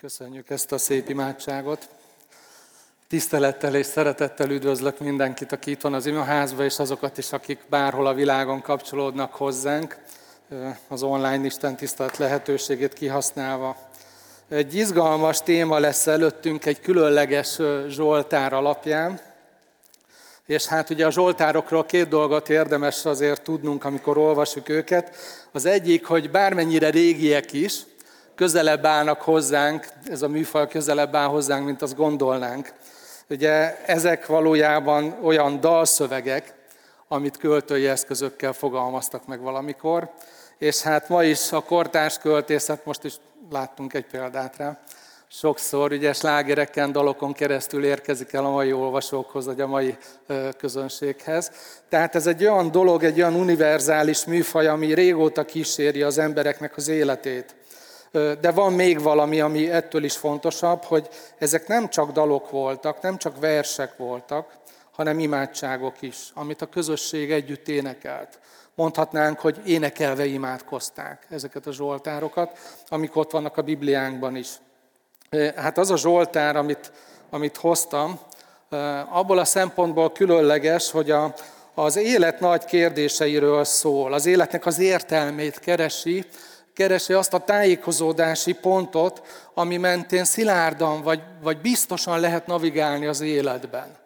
Köszönjük ezt a szép imádságot. Tisztelettel és szeretettel üdvözlök mindenkit, aki itt van az imaházban, és azokat is, akik bárhol a világon kapcsolódnak hozzánk, az online Isten tisztelet lehetőségét kihasználva. Egy izgalmas téma lesz előttünk egy különleges Zsoltár alapján, és hát ugye a Zsoltárokról két dolgot érdemes azért tudnunk, amikor olvasjuk őket. Az egyik, hogy bármennyire régiek is, közelebb állnak hozzánk, ez a műfaj közelebb áll hozzánk, mint azt gondolnánk. Ugye ezek valójában olyan dalszövegek, amit költői eszközökkel fogalmaztak meg valamikor, és hát ma is a kortárs költészet, most is láttunk egy példát rá, sokszor ugye slágereken, dalokon keresztül érkezik el a mai olvasókhoz, vagy a mai közönséghez. Tehát ez egy olyan dolog, egy olyan univerzális műfaj, ami régóta kíséri az embereknek az életét. De van még valami, ami ettől is fontosabb, hogy ezek nem csak dalok voltak, nem csak versek voltak, hanem imádságok is, amit a közösség együtt énekelt. Mondhatnánk, hogy énekelve imádkozták ezeket a zsoltárokat, amik ott vannak a Bibliánkban is. Hát az a zsoltár, amit, amit hoztam, abból a szempontból különleges, hogy a, az élet nagy kérdéseiről szól, az életnek az értelmét keresi, keresi azt a tájékozódási pontot, ami mentén szilárdan vagy, vagy biztosan lehet navigálni az életben.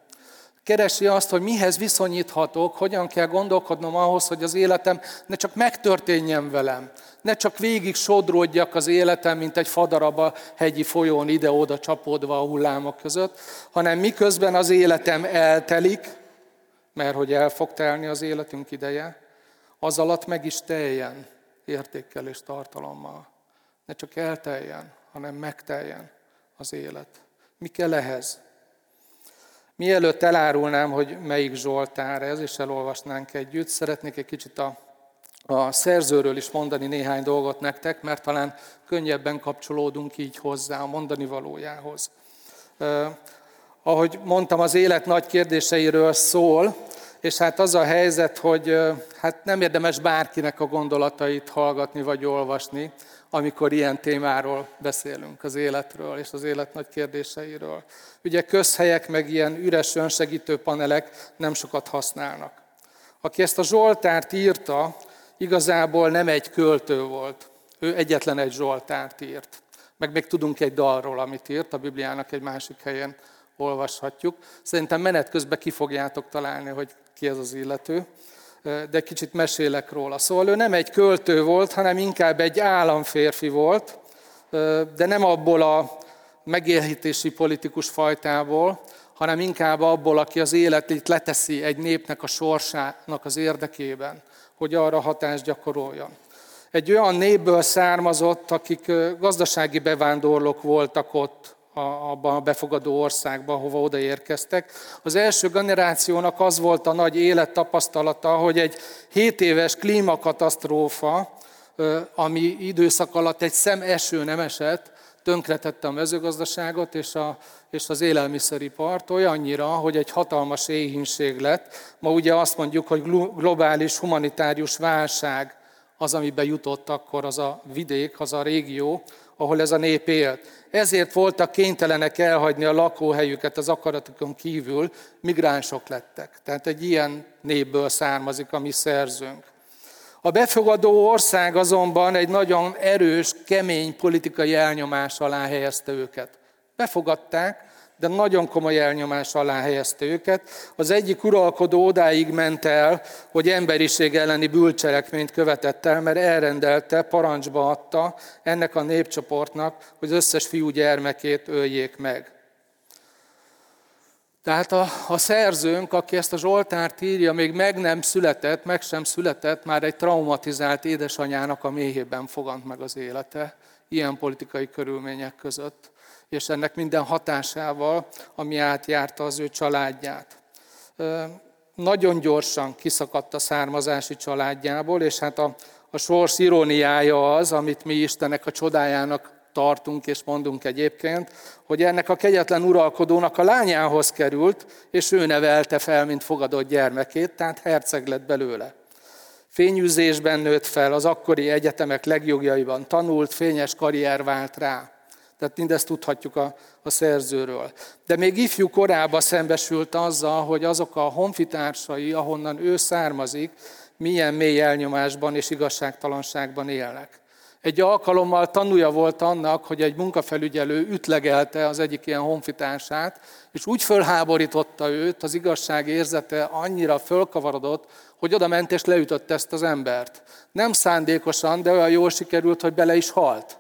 Keresi azt, hogy mihez viszonyíthatok, hogyan kell gondolkodnom ahhoz, hogy az életem ne csak megtörténjen velem, ne csak végig sodródjak az életem, mint egy fadarab a hegyi folyón ide-oda csapódva a hullámok között, hanem miközben az életem eltelik, mert hogy el fog telni az életünk ideje, az alatt meg is teljen értékkel és tartalommal. Ne csak elteljen, hanem megteljen az élet. Mi kell ehhez? Mielőtt elárulnám, hogy melyik Zsoltár ez, és elolvasnánk együtt, szeretnék egy kicsit a, a szerzőről is mondani néhány dolgot nektek, mert talán könnyebben kapcsolódunk így hozzá a mondani valójához. Uh, ahogy mondtam, az élet nagy kérdéseiről szól, és hát az a helyzet, hogy hát nem érdemes bárkinek a gondolatait hallgatni vagy olvasni, amikor ilyen témáról beszélünk, az életről és az élet nagy kérdéseiről. Ugye közhelyek, meg ilyen üres önsegítő panelek nem sokat használnak. Aki ezt a Zsoltárt írta, igazából nem egy költő volt. Ő egyetlen egy Zsoltárt írt. Meg még tudunk egy dalról, amit írt, a Bibliának egy másik helyen olvashatjuk. Szerintem menet közben ki fogjátok találni, hogy ki ez az illető, de kicsit mesélek róla. Szóval ő nem egy költő volt, hanem inkább egy államférfi volt, de nem abból a megélhetési politikus fajtából, hanem inkább abból, aki az életét leteszi egy népnek a sorsának az érdekében, hogy arra hatást gyakoroljon. Egy olyan népből származott, akik gazdasági bevándorlók voltak ott abban a befogadó országban, hova odaérkeztek. Az első generációnak az volt a nagy élettapasztalata, hogy egy 7 éves klímakatasztrófa, ami időszak alatt egy szem eső nem esett, tönkretette a mezőgazdaságot és, a, és az élelmiszeripart olyannyira, hogy egy hatalmas éhínség lett. Ma ugye azt mondjuk, hogy globális humanitárius válság az, amiben jutott akkor az a vidék, az a régió, ahol ez a nép élt. Ezért voltak kénytelenek elhagyni a lakóhelyüket az akaratokon kívül, migránsok lettek. Tehát egy ilyen népből származik a mi szerzőnk. A befogadó ország azonban egy nagyon erős, kemény politikai elnyomás alá helyezte őket. Befogadták, de nagyon komoly elnyomás alá helyezte őket. Az egyik uralkodó odáig ment el, hogy emberiség elleni bűncselekményt követett el, mert elrendelte, parancsba adta ennek a népcsoportnak, hogy az összes fiú gyermekét öljék meg. Tehát a, a szerzőnk, aki ezt a Zsoltárt írja, még meg nem született, meg sem született, már egy traumatizált édesanyának a méhében fogant meg az élete, ilyen politikai körülmények között és ennek minden hatásával, ami átjárta az ő családját. Nagyon gyorsan kiszakadt a származási családjából, és hát a, a sors iróniája az, amit mi Istenek a csodájának tartunk és mondunk egyébként, hogy ennek a kegyetlen uralkodónak a lányához került, és ő nevelte fel, mint fogadott gyermekét, tehát herceg lett belőle. Fényűzésben nőtt fel, az akkori egyetemek legjogjaiban tanult, fényes karrier vált rá. Tehát mindezt tudhatjuk a, a szerzőről. De még ifjú korában szembesült azzal, hogy azok a honfitársai, ahonnan ő származik, milyen mély elnyomásban és igazságtalanságban élnek. Egy alkalommal tanúja volt annak, hogy egy munkafelügyelő ütlegelte az egyik ilyen honfitársát, és úgy fölháborította őt, az igazság érzete annyira fölkavarodott, hogy oda ment és leütött ezt az embert. Nem szándékosan, de olyan jól sikerült, hogy bele is halt.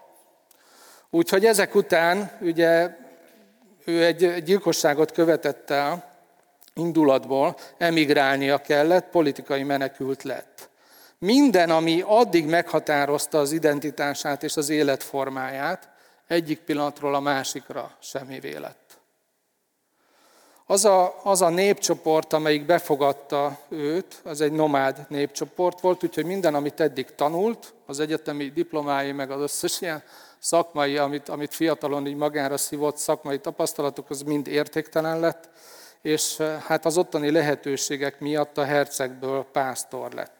Úgyhogy ezek után ugye ő egy gyilkosságot követett el, indulatból emigrálnia kellett, politikai menekült lett. Minden, ami addig meghatározta az identitását és az életformáját, egyik pillanatról a másikra semmivé lett. Az a, az a népcsoport, amelyik befogadta őt, az egy nomád népcsoport volt, úgyhogy minden, amit eddig tanult, az egyetemi diplomái, meg az összes ilyen szakmai, amit, amit fiatalon így magára szívott szakmai tapasztalatok, az mind értéktelen lett, és hát az ottani lehetőségek miatt a hercegből pásztor lett.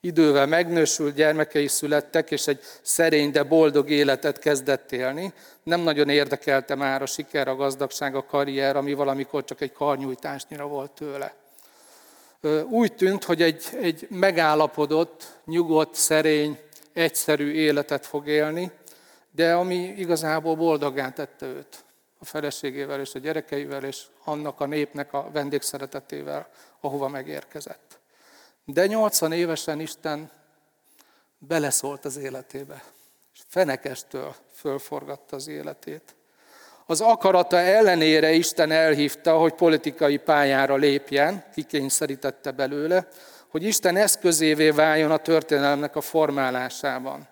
Idővel megnősült, gyermekei születtek, és egy szerény, de boldog életet kezdett élni. Nem nagyon érdekelte már a siker, a gazdagság, a karrier, ami valamikor csak egy karnyújtásnyira volt tőle. Úgy tűnt, hogy egy, egy megállapodott, nyugodt, szerény, egyszerű életet fog élni, de ami igazából boldogán tette őt a feleségével és a gyerekeivel, és annak a népnek a vendégszeretetével, ahova megérkezett. De 80 évesen Isten beleszólt az életébe, és fenekestől fölforgatta az életét. Az akarata ellenére Isten elhívta, hogy politikai pályára lépjen, kikényszerítette belőle, hogy Isten eszközévé váljon a történelemnek a formálásában.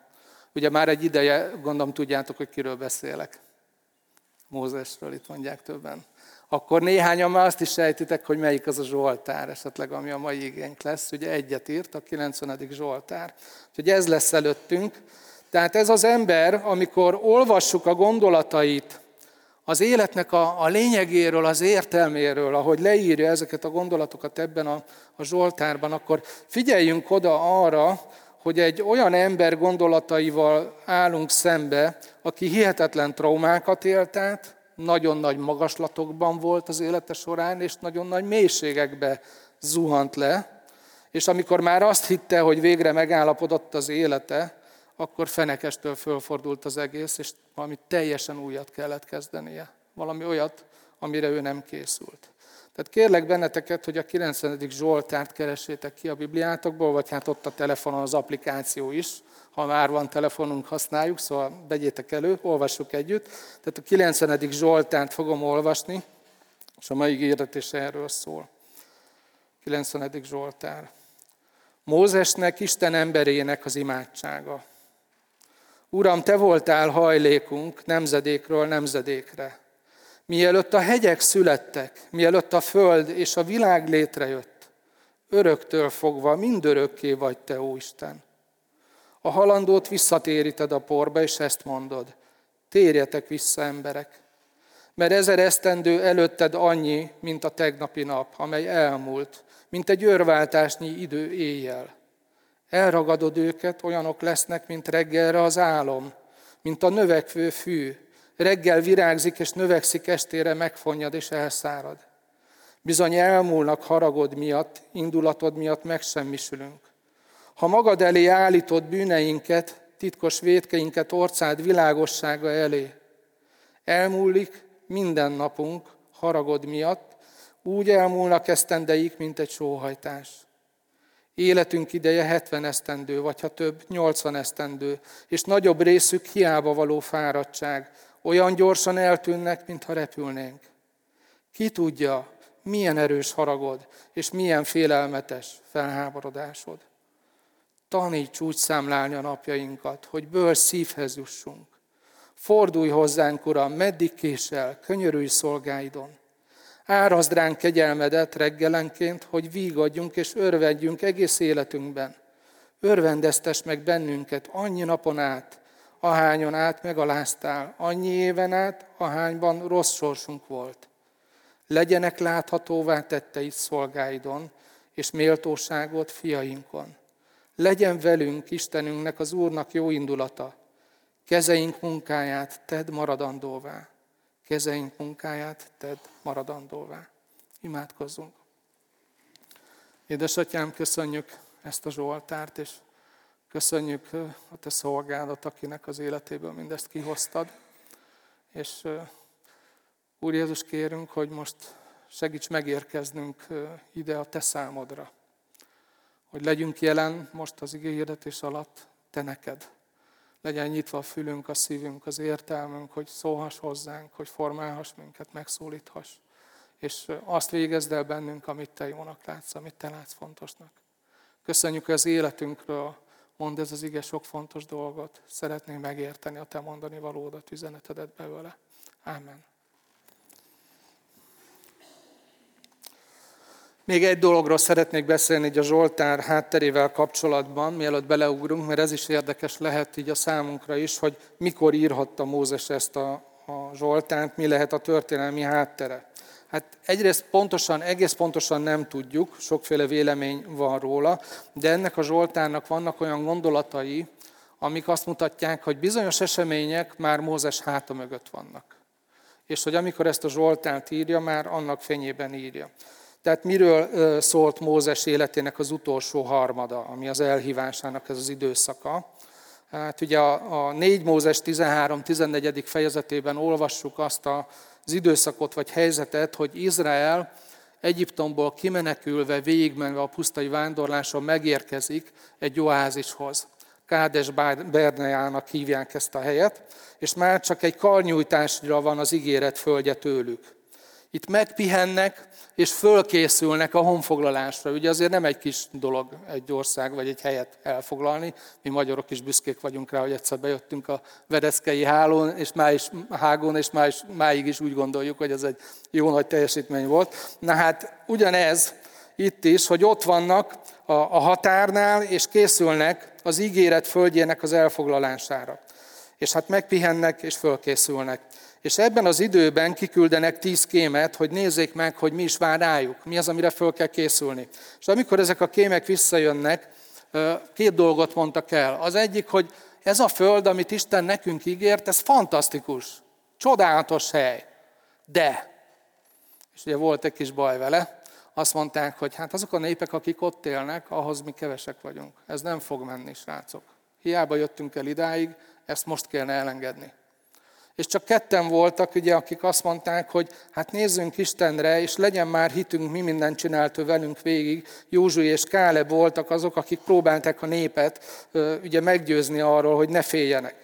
Ugye már egy ideje, gondolom tudjátok, hogy kiről beszélek. Mózesről itt mondják többen. Akkor néhányan már azt is sejtitek, hogy melyik az a Zsoltár, esetleg ami a mai igénk lesz. Ugye egyet írt, a 90. Zsoltár. Úgyhogy ez lesz előttünk. Tehát ez az ember, amikor olvassuk a gondolatait, az életnek a, a lényegéről, az értelméről, ahogy leírja ezeket a gondolatokat ebben a, a Zsoltárban, akkor figyeljünk oda arra, hogy egy olyan ember gondolataival állunk szembe, aki hihetetlen traumákat élt át, nagyon nagy magaslatokban volt az élete során, és nagyon nagy mélységekbe zuhant le, és amikor már azt hitte, hogy végre megállapodott az élete, akkor fenekestől fölfordult az egész, és valami teljesen újat kellett kezdenie. Valami olyat, amire ő nem készült. Tehát kérlek benneteket, hogy a 90. Zsoltárt keressétek ki a Bibliátokból, vagy hát ott a telefonon az applikáció is, ha már van telefonunk, használjuk, szóval vegyétek elő, olvassuk együtt. Tehát a 90. Zsoltárt fogom olvasni, és a mai ígéret erről szól. 90. Zsoltár. Mózesnek, Isten emberének az imádsága. Uram, Te voltál hajlékunk nemzedékről nemzedékre. Mielőtt a hegyek születtek, mielőtt a föld és a világ létrejött, öröktől fogva mindörökké vagy Te, ó Isten. A halandót visszatéríted a porba, és ezt mondod. Térjetek vissza, emberek. Mert ezer esztendő előtted annyi, mint a tegnapi nap, amely elmúlt, mint egy őrváltásnyi idő éjjel. Elragadod őket, olyanok lesznek, mint reggelre az álom, mint a növekvő fű. Reggel virágzik és növekszik, estére megfonnyad és elszárad. Bizony elmúlnak haragod miatt, indulatod miatt megsemmisülünk. Ha magad elé állítod bűneinket, titkos védkeinket orcád világossága elé, elmúlik minden napunk haragod miatt, úgy elmúlnak esztendeik, mint egy sóhajtás. Életünk ideje 70 esztendő, vagy ha több, 80 esztendő, és nagyobb részük hiába való fáradtság. Olyan gyorsan eltűnnek, mintha repülnénk. Ki tudja, milyen erős haragod, és milyen félelmetes felháborodásod. Taníts úgy számlálni a napjainkat, hogy bőr szívhez jussunk. Fordulj hozzánk, Uram, meddig késel, könyörülj szolgáidon. Árazd ránk kegyelmedet reggelenként, hogy vígadjunk és örvedjünk egész életünkben. Örvendeztes meg bennünket annyi napon át, ahányon át megaláztál, annyi éven át, ahányban rossz sorsunk volt. Legyenek láthatóvá tetteid szolgáidon, és méltóságot fiainkon. Legyen velünk Istenünknek, az Úrnak jó indulata. Kezeink munkáját tedd maradandóvá. Kezeink munkáját tedd maradandóvá. Imádkozzunk. Édesatyám, köszönjük ezt a Zsoltárt, és köszönjük a Te szolgálat, akinek az életéből mindezt kihoztad. És Úr Jézus, kérünk, hogy most segíts megérkeznünk ide a Te számodra. Hogy legyünk jelen most az igényhirdetés alatt Te neked. Legyen nyitva a fülünk, a szívünk, az értelmünk, hogy szólhass hozzánk, hogy formálhass minket, megszólíthass. És azt végezd el bennünk, amit Te jónak látsz, amit Te látsz fontosnak. Köszönjük, az életünkről mond ez az ige sok fontos dolgot. Szeretnénk megérteni a Te mondani valódat, üzenetedet belőle. Amen. Még egy dologról szeretnék beszélni így a Zsoltár hátterével kapcsolatban, mielőtt beleugrunk, mert ez is érdekes lehet így a számunkra is, hogy mikor írhatta Mózes ezt a, a Zsoltánt, mi lehet a történelmi háttere. Hát egyrészt pontosan, egész pontosan nem tudjuk, sokféle vélemény van róla, de ennek a Zsoltárnak vannak olyan gondolatai, amik azt mutatják, hogy bizonyos események már Mózes háta mögött vannak. És hogy amikor ezt a Zsoltánt írja, már annak fényében írja. Tehát miről szólt Mózes életének az utolsó harmada, ami az elhívásának ez az időszaka? Hát ugye a, a 4 Mózes 13-14. fejezetében olvassuk azt az időszakot vagy helyzetet, hogy Izrael Egyiptomból kimenekülve, végigmenve a pusztai vándorláson megérkezik egy oázishoz. Kádes Berneának hívják ezt a helyet, és már csak egy karnyújtásra van az ígéret földje tőlük. Itt megpihennek, és fölkészülnek a honfoglalásra. Ugye azért nem egy kis dolog egy ország vagy egy helyet elfoglalni. Mi magyarok is büszkék vagyunk rá, hogy egyszer bejöttünk a Vedeszkei hálón, és már is, hágón, és már is, máig is úgy gondoljuk, hogy ez egy jó nagy teljesítmény volt. Na hát ugyanez itt is, hogy ott vannak a, a határnál, és készülnek az ígéret földjének az elfoglalására. És hát megpihennek, és fölkészülnek. És ebben az időben kiküldenek tíz kémet, hogy nézzék meg, hogy mi is vár rájuk, mi az, amire föl kell készülni. És amikor ezek a kémek visszajönnek, két dolgot mondtak el. Az egyik, hogy ez a föld, amit Isten nekünk ígért, ez fantasztikus, csodálatos hely. De, és ugye volt egy kis baj vele, azt mondták, hogy hát azok a népek, akik ott élnek, ahhoz mi kevesek vagyunk. Ez nem fog menni, srácok. Hiába jöttünk el idáig, ezt most kellene elengedni. És csak ketten voltak, ugye, akik azt mondták, hogy hát nézzünk Istenre, és legyen már hitünk, mi mindent csinált ő velünk végig. Józsui és Káleb voltak azok, akik próbálták a népet ugye meggyőzni arról, hogy ne féljenek.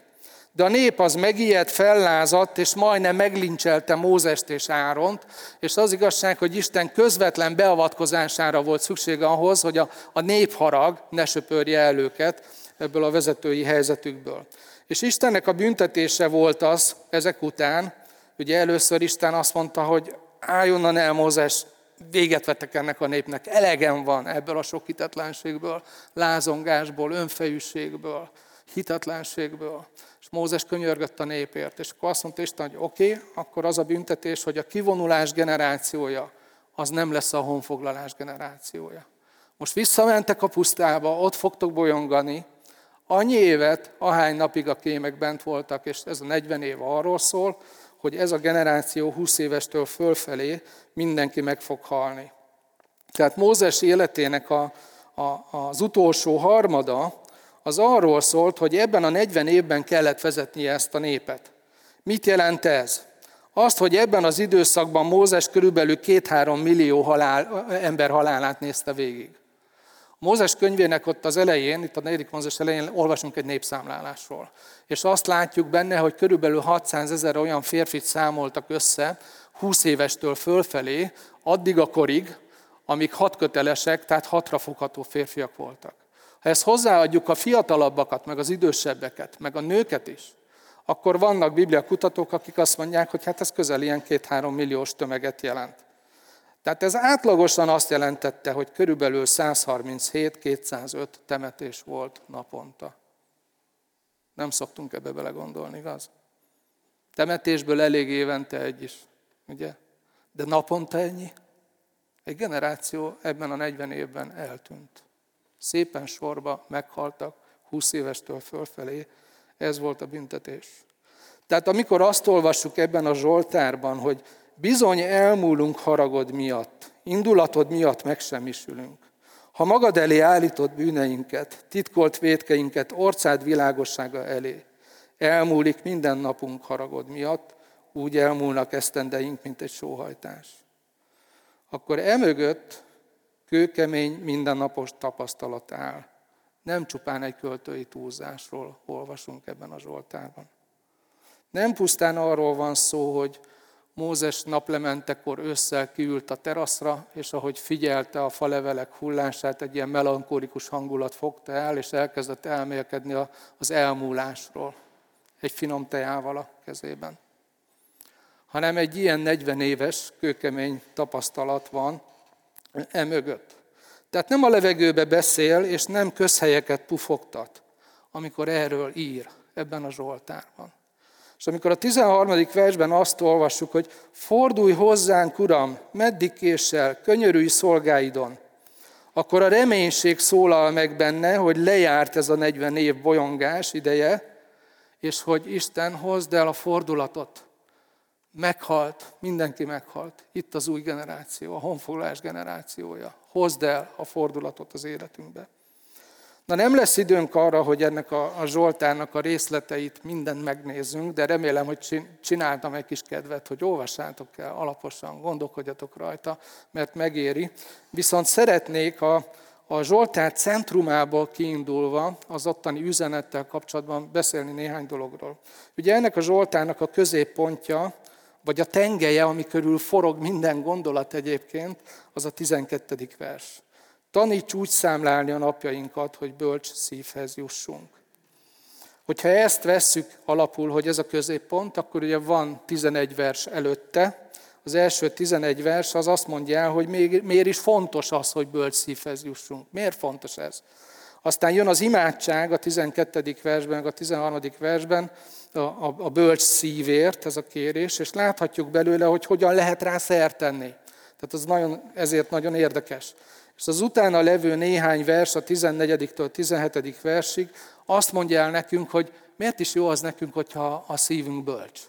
De a nép az megijedt, fellázadt, és majdnem meglincselte Mózest és Áront, és az igazság, hogy Isten közvetlen beavatkozására volt szüksége ahhoz, hogy a, a népharag ne söpörje el őket ebből a vezetői helyzetükből. És Istennek a büntetése volt az ezek után, ugye először Isten azt mondta, hogy álljonnan el Mózes, véget vettek ennek a népnek, elegem van ebből a sok hitetlenségből, lázongásból, önfejűségből, hitetlenségből. És Mózes könyörgött a népért, és akkor azt mondta Isten, hogy oké, okay, akkor az a büntetés, hogy a kivonulás generációja, az nem lesz a honfoglalás generációja. Most visszamentek a pusztába, ott fogtok bolyongani, annyi évet, ahány napig a kémek bent voltak, és ez a 40 év arról szól, hogy ez a generáció 20 évestől fölfelé mindenki meg fog halni. Tehát Mózes életének a, a, az utolsó harmada, az arról szólt, hogy ebben a 40 évben kellett vezetnie ezt a népet. Mit jelent ez? Azt, hogy ebben az időszakban Mózes körülbelül két-három millió halál, ember halálát nézte végig. Mózes könyvének ott az elején, itt a negyedik Mózes elején olvasunk egy népszámlálásról. És azt látjuk benne, hogy körülbelül 600 ezer olyan férfit számoltak össze, 20 évestől fölfelé, addig a korig, amíg hat kötelesek, tehát hatra fogható férfiak voltak. Ha ezt hozzáadjuk a fiatalabbakat, meg az idősebbeket, meg a nőket is, akkor vannak biblia kutatók, akik azt mondják, hogy hát ez közel ilyen két-három milliós tömeget jelent. Tehát ez átlagosan azt jelentette, hogy körülbelül 137-205 temetés volt naponta. Nem szoktunk ebbe belegondolni, igaz? Temetésből elég évente egy is, ugye? De naponta ennyi? Egy generáció ebben a 40 évben eltűnt. Szépen sorba meghaltak, 20 évestől fölfelé. Ez volt a büntetés. Tehát amikor azt olvassuk ebben a Zsoltárban, hogy bizony elmúlunk haragod miatt, indulatod miatt megsemmisülünk. Ha magad elé állítod bűneinket, titkolt vétkeinket orcád világossága elé, elmúlik minden napunk haragod miatt, úgy elmúlnak esztendeink, mint egy sóhajtás. Akkor emögött kőkemény, mindennapos tapasztalat áll. Nem csupán egy költői túlzásról olvasunk ebben a Zsoltárban. Nem pusztán arról van szó, hogy Mózes naplementekor ősszel kiült a teraszra, és ahogy figyelte a falevelek hullását, egy ilyen melankólikus hangulat fogta el, és elkezdett elmélkedni az elmúlásról, egy finom teával a kezében. Hanem egy ilyen 40 éves, kőkemény tapasztalat van e mögött. Tehát nem a levegőbe beszél, és nem közhelyeket pufogtat, amikor erről ír ebben a Zsoltárban. És amikor a 13. versben azt olvassuk, hogy fordulj hozzánk, Uram, meddig késsel, könyörülj szolgáidon, akkor a reménység szólal meg benne, hogy lejárt ez a 40 év bolyongás ideje, és hogy Isten hozd el a fordulatot. Meghalt, mindenki meghalt. Itt az új generáció, a honfoglalás generációja. Hozd el a fordulatot az életünkbe. Na nem lesz időnk arra, hogy ennek a, a Zsoltárnak a részleteit mindent megnézzünk, de remélem, hogy csináltam egy kis kedvet, hogy olvassátok el alaposan, gondolkodjatok rajta, mert megéri. Viszont szeretnék a, a Zsoltár centrumából kiindulva az ottani üzenettel kapcsolatban beszélni néhány dologról. Ugye ennek a Zsoltárnak a középpontja, vagy a tengelye, ami körül forog minden gondolat egyébként, az a 12. vers. Taníts úgy számlálni a napjainkat, hogy bölcs szívhez jussunk. Hogyha ezt vesszük alapul, hogy ez a középpont, akkor ugye van 11 vers előtte. Az első 11 vers az azt mondja el, hogy miért is fontos az, hogy bölcs szívhez jussunk. Miért fontos ez? Aztán jön az imádság a 12. versben, a 13. versben, a, bölcs szívért ez a kérés, és láthatjuk belőle, hogy hogyan lehet rá szert tenni. Tehát ez nagyon, ezért nagyon érdekes. És az utána levő néhány vers, a 14-től 17. versig azt mondja el nekünk, hogy miért is jó az nekünk, hogyha a szívünk bölcs.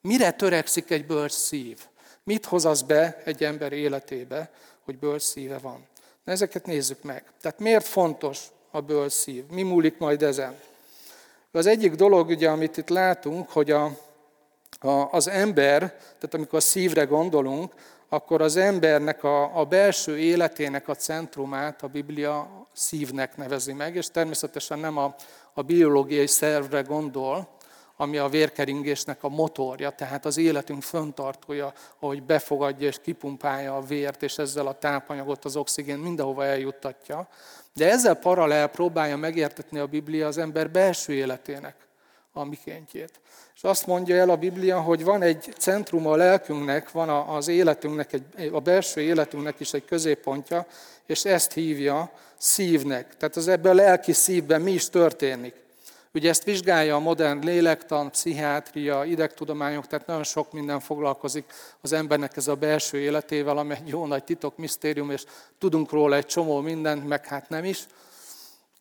Mire törekszik egy bölcs szív? Mit hoz az be egy ember életébe, hogy bölcs szíve van? Na, ezeket nézzük meg. Tehát miért fontos a bölcs szív? Mi múlik majd ezen? Az egyik dolog, ugye, amit itt látunk, hogy a, a, az ember, tehát amikor a szívre gondolunk, akkor az embernek a, a belső életének a centrumát a Biblia szívnek nevezi meg, és természetesen nem a, a biológiai szervre gondol, ami a vérkeringésnek a motorja, tehát az életünk föntartója, ahogy befogadja és kipumpálja a vért, és ezzel a tápanyagot, az oxigén mindenhova eljuttatja. De ezzel paralel próbálja megértetni a Biblia az ember belső életének a mikéntjét. És azt mondja el a Biblia, hogy van egy centrum a lelkünknek, van az életünknek, a belső életünknek is egy középpontja, és ezt hívja szívnek. Tehát az ebben a lelki szívben mi is történik. Ugye ezt vizsgálja a modern lélektan, pszichiátria, idegtudományok, tehát nagyon sok minden foglalkozik az embernek ez a belső életével, ami egy jó nagy titok, misztérium, és tudunk róla egy csomó mindent, meg hát nem is.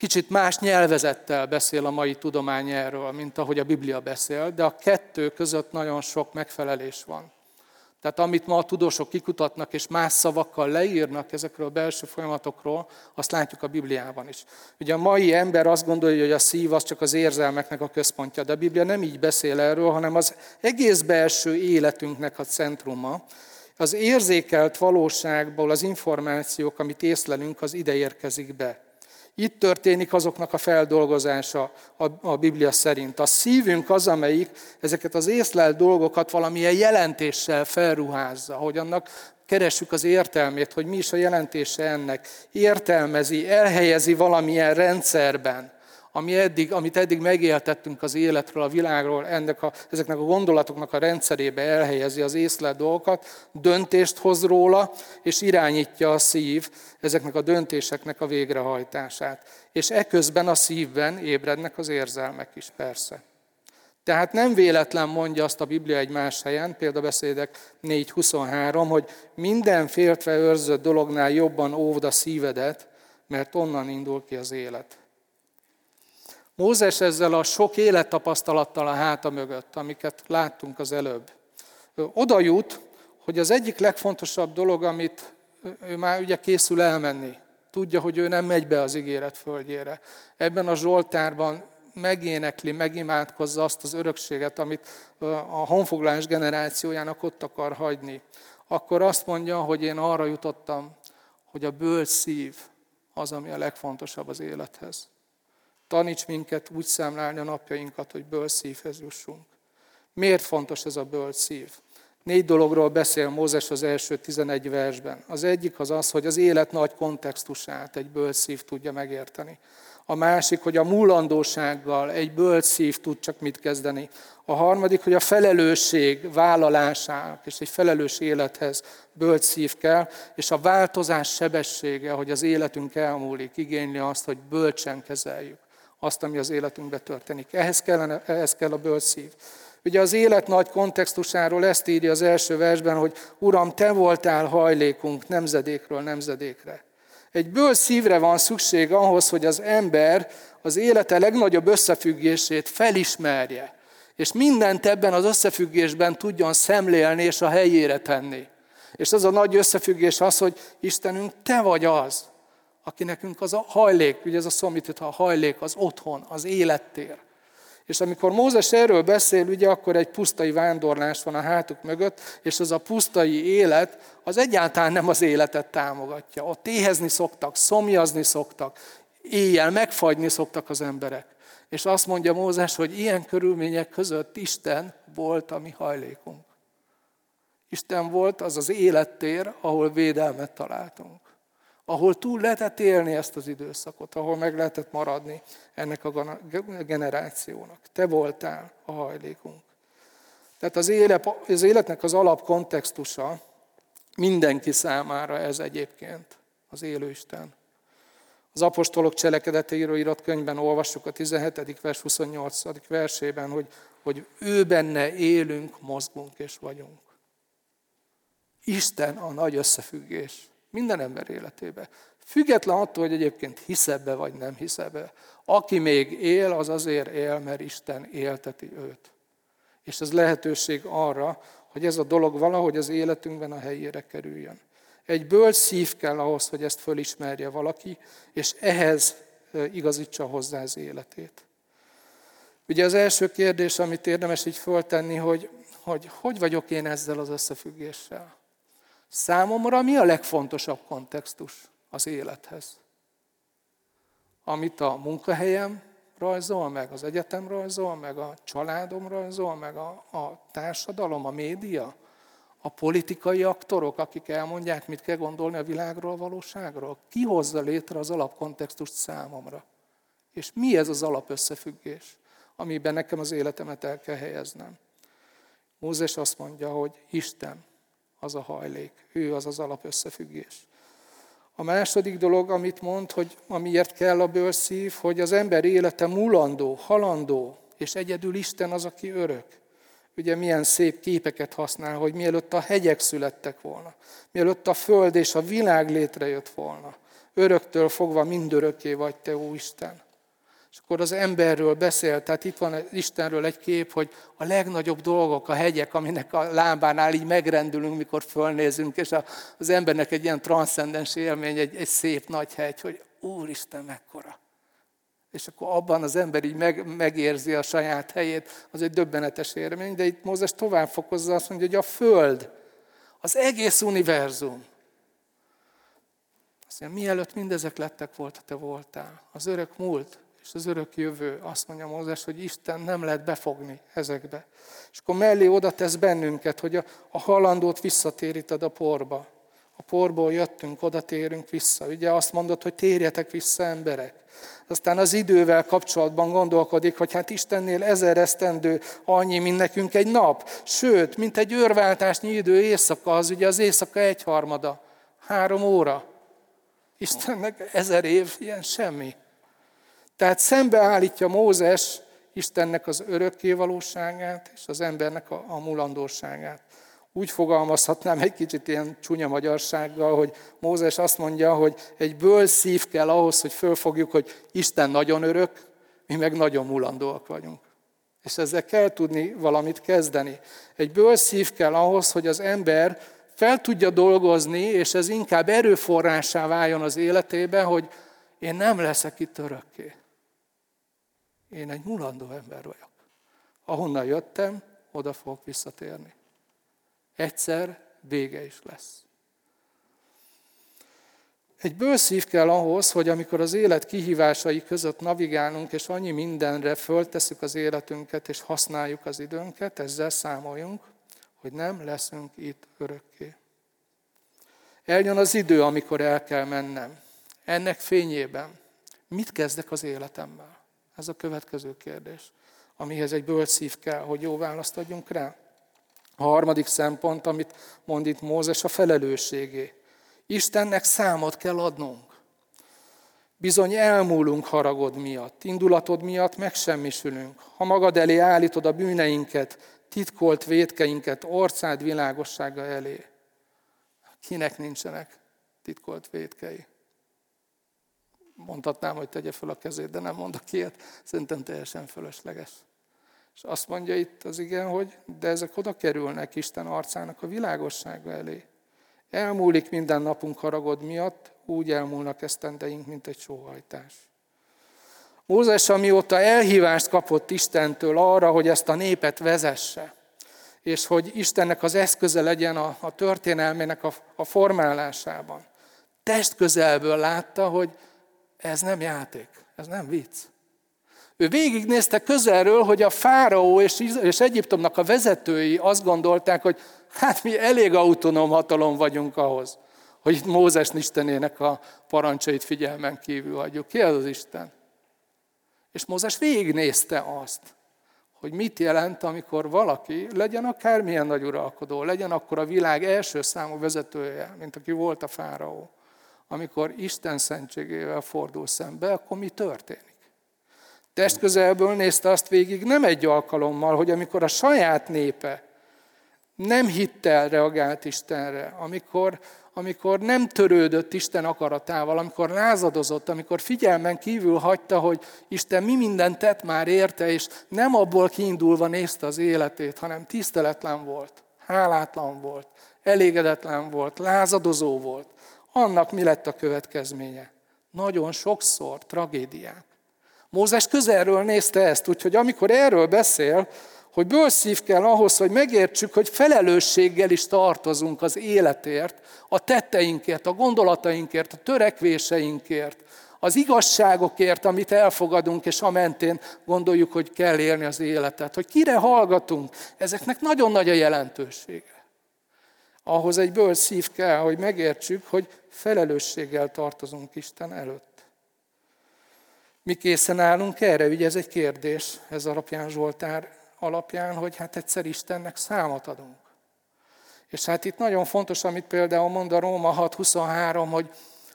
Kicsit más nyelvezettel beszél a mai tudomány erről, mint ahogy a Biblia beszél, de a kettő között nagyon sok megfelelés van. Tehát amit ma a tudósok kikutatnak és más szavakkal leírnak ezekről a belső folyamatokról, azt látjuk a Bibliában is. Ugye a mai ember azt gondolja, hogy a szív az csak az érzelmeknek a központja, de a Biblia nem így beszél erről, hanem az egész belső életünknek a centruma. Az érzékelt valóságból az információk, amit észlelünk, az ide érkezik be. Itt történik azoknak a feldolgozása a, a Biblia szerint. A szívünk az, amelyik ezeket az észlelt dolgokat valamilyen jelentéssel felruházza, hogy annak keressük az értelmét, hogy mi is a jelentése ennek. Értelmezi, elhelyezi valamilyen rendszerben ami eddig, amit eddig megéltettünk az életről, a világról, ennek a, ezeknek a gondolatoknak a rendszerébe elhelyezi az észlelt dolgokat, döntést hoz róla, és irányítja a szív ezeknek a döntéseknek a végrehajtását. És eközben a szívben ébrednek az érzelmek is, persze. Tehát nem véletlen mondja azt a Biblia egy más helyen, példabeszédek 4.23, hogy minden féltve őrzött dolognál jobban óvd a szívedet, mert onnan indul ki az élet. Mózes ezzel a sok élettapasztalattal a háta mögött, amiket láttunk az előbb, oda jut, hogy az egyik legfontosabb dolog, amit ő már ugye készül elmenni, tudja, hogy ő nem megy be az ígéret földjére. Ebben a Zsoltárban megénekli, megimádkozza azt az örökséget, amit a honfoglalás generációjának ott akar hagyni. Akkor azt mondja, hogy én arra jutottam, hogy a bölcs szív az, ami a legfontosabb az élethez. Taníts minket úgy számlálni a napjainkat, hogy bölcs szívhez jussunk. Miért fontos ez a bölcs szív? Négy dologról beszél Mózes az első 11 versben. Az egyik az az, hogy az élet nagy kontextusát egy bölcs szív tudja megérteni. A másik, hogy a múlandósággal egy bölcs szív tud csak mit kezdeni. A harmadik, hogy a felelősség vállalásának és egy felelős élethez bölcs szív kell, és a változás sebessége, hogy az életünk elmúlik, igényli azt, hogy bölcsen kezeljük azt, ami az életünkbe történik. Ehhez, kellene, ehhez kell a bölcs szív. Ugye az élet nagy kontextusáról ezt írja az első versben, hogy Uram, Te voltál hajlékunk nemzedékről nemzedékre. Egy ből szívre van szükség ahhoz, hogy az ember az élete legnagyobb összefüggését felismerje, és mindent ebben az összefüggésben tudjon szemlélni és a helyére tenni. És az a nagy összefüggés az, hogy Istenünk, Te vagy az, aki nekünk az a hajlék, ugye ez a szomított a hajlék, az otthon, az élettér. És amikor Mózes erről beszél, ugye akkor egy pusztai vándorlás van a hátuk mögött, és az a pusztai élet, az egyáltalán nem az életet támogatja. Ott éhezni szoktak, szomjazni szoktak, éjjel megfagyni szoktak az emberek. És azt mondja Mózes, hogy ilyen körülmények között Isten volt a mi hajlékunk. Isten volt az az élettér, ahol védelmet találtunk ahol túl lehetett élni ezt az időszakot, ahol meg lehetett maradni ennek a generációnak. Te voltál a hajlékunk. Tehát az, élet, az életnek az alapkontextusa mindenki számára ez egyébként, az élő Isten. Az apostolok cselekedeteiről írott könyvben olvassuk a 17. vers 28. versében, hogy, hogy ő benne élünk, mozgunk és vagyunk. Isten a nagy összefüggés. Minden ember életébe. Független attól, hogy egyébként hisz ebbe vagy nem hisz ebbe. Aki még él, az azért él, mert Isten élteti őt. És ez lehetőség arra, hogy ez a dolog valahogy az életünkben a helyére kerüljön. Egy bölcs szív kell ahhoz, hogy ezt fölismerje valaki, és ehhez igazítsa hozzá az életét. Ugye az első kérdés, amit érdemes így föltenni, hogy hogy, hogy vagyok én ezzel az összefüggéssel? Számomra mi a legfontosabb kontextus az élethez? Amit a munkahelyem rajzol, meg az egyetem rajzol, meg a családom rajzol, meg a, a társadalom, a média, a politikai aktorok, akik elmondják, mit kell gondolni a világról, a valóságról. Ki hozza létre az alapkontextust számomra? És mi ez az alapösszefüggés, amiben nekem az életemet el kell helyeznem? Mózes azt mondja, hogy Isten az a hajlék. Ő az az alapösszefüggés. A második dolog, amit mond, hogy amiért kell a bőrszív, hogy az ember élete mulandó, halandó, és egyedül Isten az, aki örök. Ugye milyen szép képeket használ, hogy mielőtt a hegyek születtek volna, mielőtt a föld és a világ létrejött volna, öröktől fogva mindörökké vagy te, ó Isten. És akkor az emberről beszél, tehát itt van Istenről egy kép, hogy a legnagyobb dolgok, a hegyek, aminek a lábánál így megrendülünk, mikor fölnézünk, és az embernek egy ilyen transzcendens élmény, egy, egy szép nagy hegy, hogy Úristen, mekkora. És akkor abban az ember így meg, megérzi a saját helyét, az egy döbbenetes élmény, de itt Mózes tovább fokozza, azt mondja, hogy a Föld, az egész univerzum, azt mondja, mielőtt mindezek lettek volt, te voltál. Az örök múlt, és az örök jövő, azt mondja Mózes, hogy Isten nem lehet befogni ezekbe. És akkor mellé oda tesz bennünket, hogy a, a halandót visszatéríted a porba. A porból jöttünk, oda térünk vissza. Ugye azt mondod, hogy térjetek vissza emberek. Aztán az idővel kapcsolatban gondolkodik, hogy hát Istennél ezer esztendő annyi, mint nekünk egy nap. Sőt, mint egy őrváltásnyi idő éjszaka, az ugye az éjszaka egyharmada. Három óra. Istennek ezer év, ilyen semmi. Tehát szembeállítja Mózes Istennek az örökkévalóságát és az embernek a, a mulandóságát. Úgy fogalmazhatnám egy kicsit ilyen csúnya magyarsággal, hogy Mózes azt mondja, hogy egy ből szív kell ahhoz, hogy fölfogjuk, hogy Isten nagyon örök, mi meg nagyon mulandóak vagyunk. És ezzel kell tudni valamit kezdeni. Egy bőr szív kell ahhoz, hogy az ember fel tudja dolgozni, és ez inkább erőforrásá váljon az életébe, hogy én nem leszek itt örökké. Én egy mulandó ember vagyok. Ahonnan jöttem, oda fogok visszatérni. Egyszer vége is lesz. Egy bőszív kell ahhoz, hogy amikor az élet kihívásai között navigálunk, és annyi mindenre föltesszük az életünket, és használjuk az időnket, ezzel számoljunk, hogy nem leszünk itt örökké. Eljön az idő, amikor el kell mennem. Ennek fényében mit kezdek az életemmel? Ez a következő kérdés, amihez egy bölcs szív kell, hogy jó választ adjunk rá. A harmadik szempont, amit mond itt Mózes, a felelősségé. Istennek számot kell adnunk. Bizony elmúlunk haragod miatt, indulatod miatt megsemmisülünk. Ha magad elé állítod a bűneinket, titkolt védkeinket orcád világossága elé. Kinek nincsenek titkolt védkei? Mondhatnám, hogy tegye fel a kezét, de nem mondok ilyet. Szerintem teljesen fölösleges. És azt mondja itt az igen, hogy de ezek oda kerülnek Isten arcának a világossága elé. Elmúlik minden napunk haragod miatt, úgy elmúlnak esztendeink, mint egy sóhajtás. Mózes, amióta elhívást kapott Istentől arra, hogy ezt a népet vezesse, és hogy Istennek az eszköze legyen a, a történelmének a, a formálásában, testközelből látta, hogy ez nem játék, ez nem vicc. Ő végignézte közelről, hogy a fáraó és, és Egyiptomnak a vezetői azt gondolták, hogy hát mi elég autonóm hatalom vagyunk ahhoz, hogy itt Mózes Istenének a parancsait figyelmen kívül hagyjuk. Ki az az Isten? És Mózes végignézte azt, hogy mit jelent, amikor valaki, legyen akármilyen nagy uralkodó, legyen akkor a világ első számú vezetője, mint aki volt a fáraó, amikor Isten szentségével fordul szembe, akkor mi történik? Testközelből nézte azt végig nem egy alkalommal, hogy amikor a saját népe nem hittel reagált Istenre, amikor, amikor nem törődött Isten akaratával, amikor lázadozott, amikor figyelmen kívül hagyta, hogy Isten mi mindent tett már érte, és nem abból kiindulva nézte az életét, hanem tiszteletlen volt, hálátlan volt, elégedetlen volt, lázadozó volt. Annak mi lett a következménye? Nagyon sokszor tragédiák. Mózes közelről nézte ezt, úgyhogy amikor erről beszél, hogy bőszív kell ahhoz, hogy megértsük, hogy felelősséggel is tartozunk az életért, a tetteinkért, a gondolatainkért, a törekvéseinkért, az igazságokért, amit elfogadunk, és a mentén gondoljuk, hogy kell élni az életet. Hogy kire hallgatunk, ezeknek nagyon nagy a jelentősége. Ahhoz egy bölcs szív kell, hogy megértsük, hogy felelősséggel tartozunk Isten előtt. Mi készen állunk erre? Ugye ez egy kérdés, ez alapján Zsoltár alapján, hogy hát egyszer Istennek számot adunk. És hát itt nagyon fontos, amit például mond a Róma 6.23, hogy,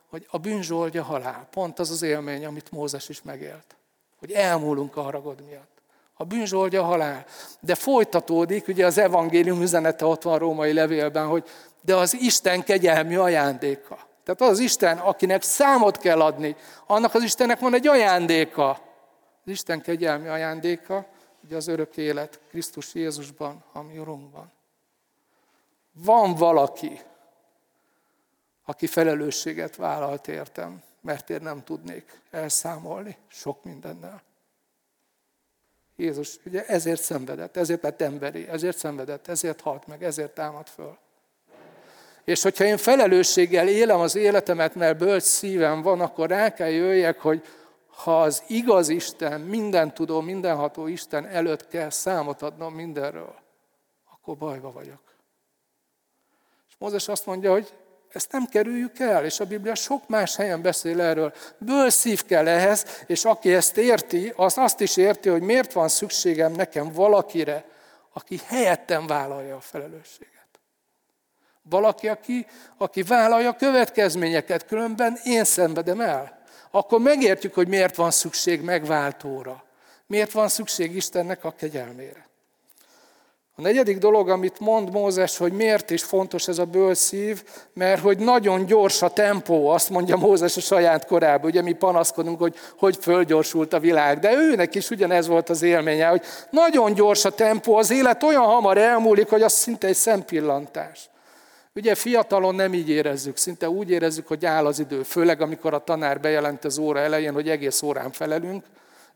hogy a bűnzsoldja halál. Pont az az élmény, amit Mózes is megélt. Hogy elmúlunk a haragod miatt. A bűnzsoldja halál. De folytatódik, ugye az evangélium üzenete ott van a római levélben, hogy de az Isten kegyelmi ajándéka. Tehát az az Isten, akinek számot kell adni, annak az Istennek van egy ajándéka. Az Isten kegyelmi ajándéka, ugye az örök élet Krisztus Jézusban, ami Urunkban. Van valaki, aki felelősséget vállalt értem, mert én nem tudnék elszámolni sok mindennel. Jézus ugye ezért szenvedett, ezért lett emberi, ezért szenvedett, ezért halt meg, ezért támad föl. És hogyha én felelősséggel élem az életemet, mert bölcs szívem van, akkor rá kell jöjjek, hogy ha az igaz Isten, minden tudó, mindenható Isten előtt kell számot adnom mindenről, akkor bajba vagyok. És Mózes azt mondja, hogy ezt nem kerüljük el, és a Biblia sok más helyen beszél erről. Ből szív kell ehhez, és aki ezt érti, az azt is érti, hogy miért van szükségem nekem valakire, aki helyettem vállalja a felelősséget. Valaki, aki, aki vállalja a következményeket, különben én szenvedem el. Akkor megértjük, hogy miért van szükség megváltóra. Miért van szükség Istennek a kegyelmére. A negyedik dolog, amit mond Mózes, hogy miért is fontos ez a bölszív, mert hogy nagyon gyors a tempó, azt mondja Mózes a saját korában. Ugye mi panaszkodunk, hogy hogy fölgyorsult a világ, de őnek is ugyanez volt az élménye, hogy nagyon gyors a tempó, az élet olyan hamar elmúlik, hogy az szinte egy szempillantás. Ugye fiatalon nem így érezzük, szinte úgy érezzük, hogy áll az idő, főleg amikor a tanár bejelent az óra elején, hogy egész órán felelünk,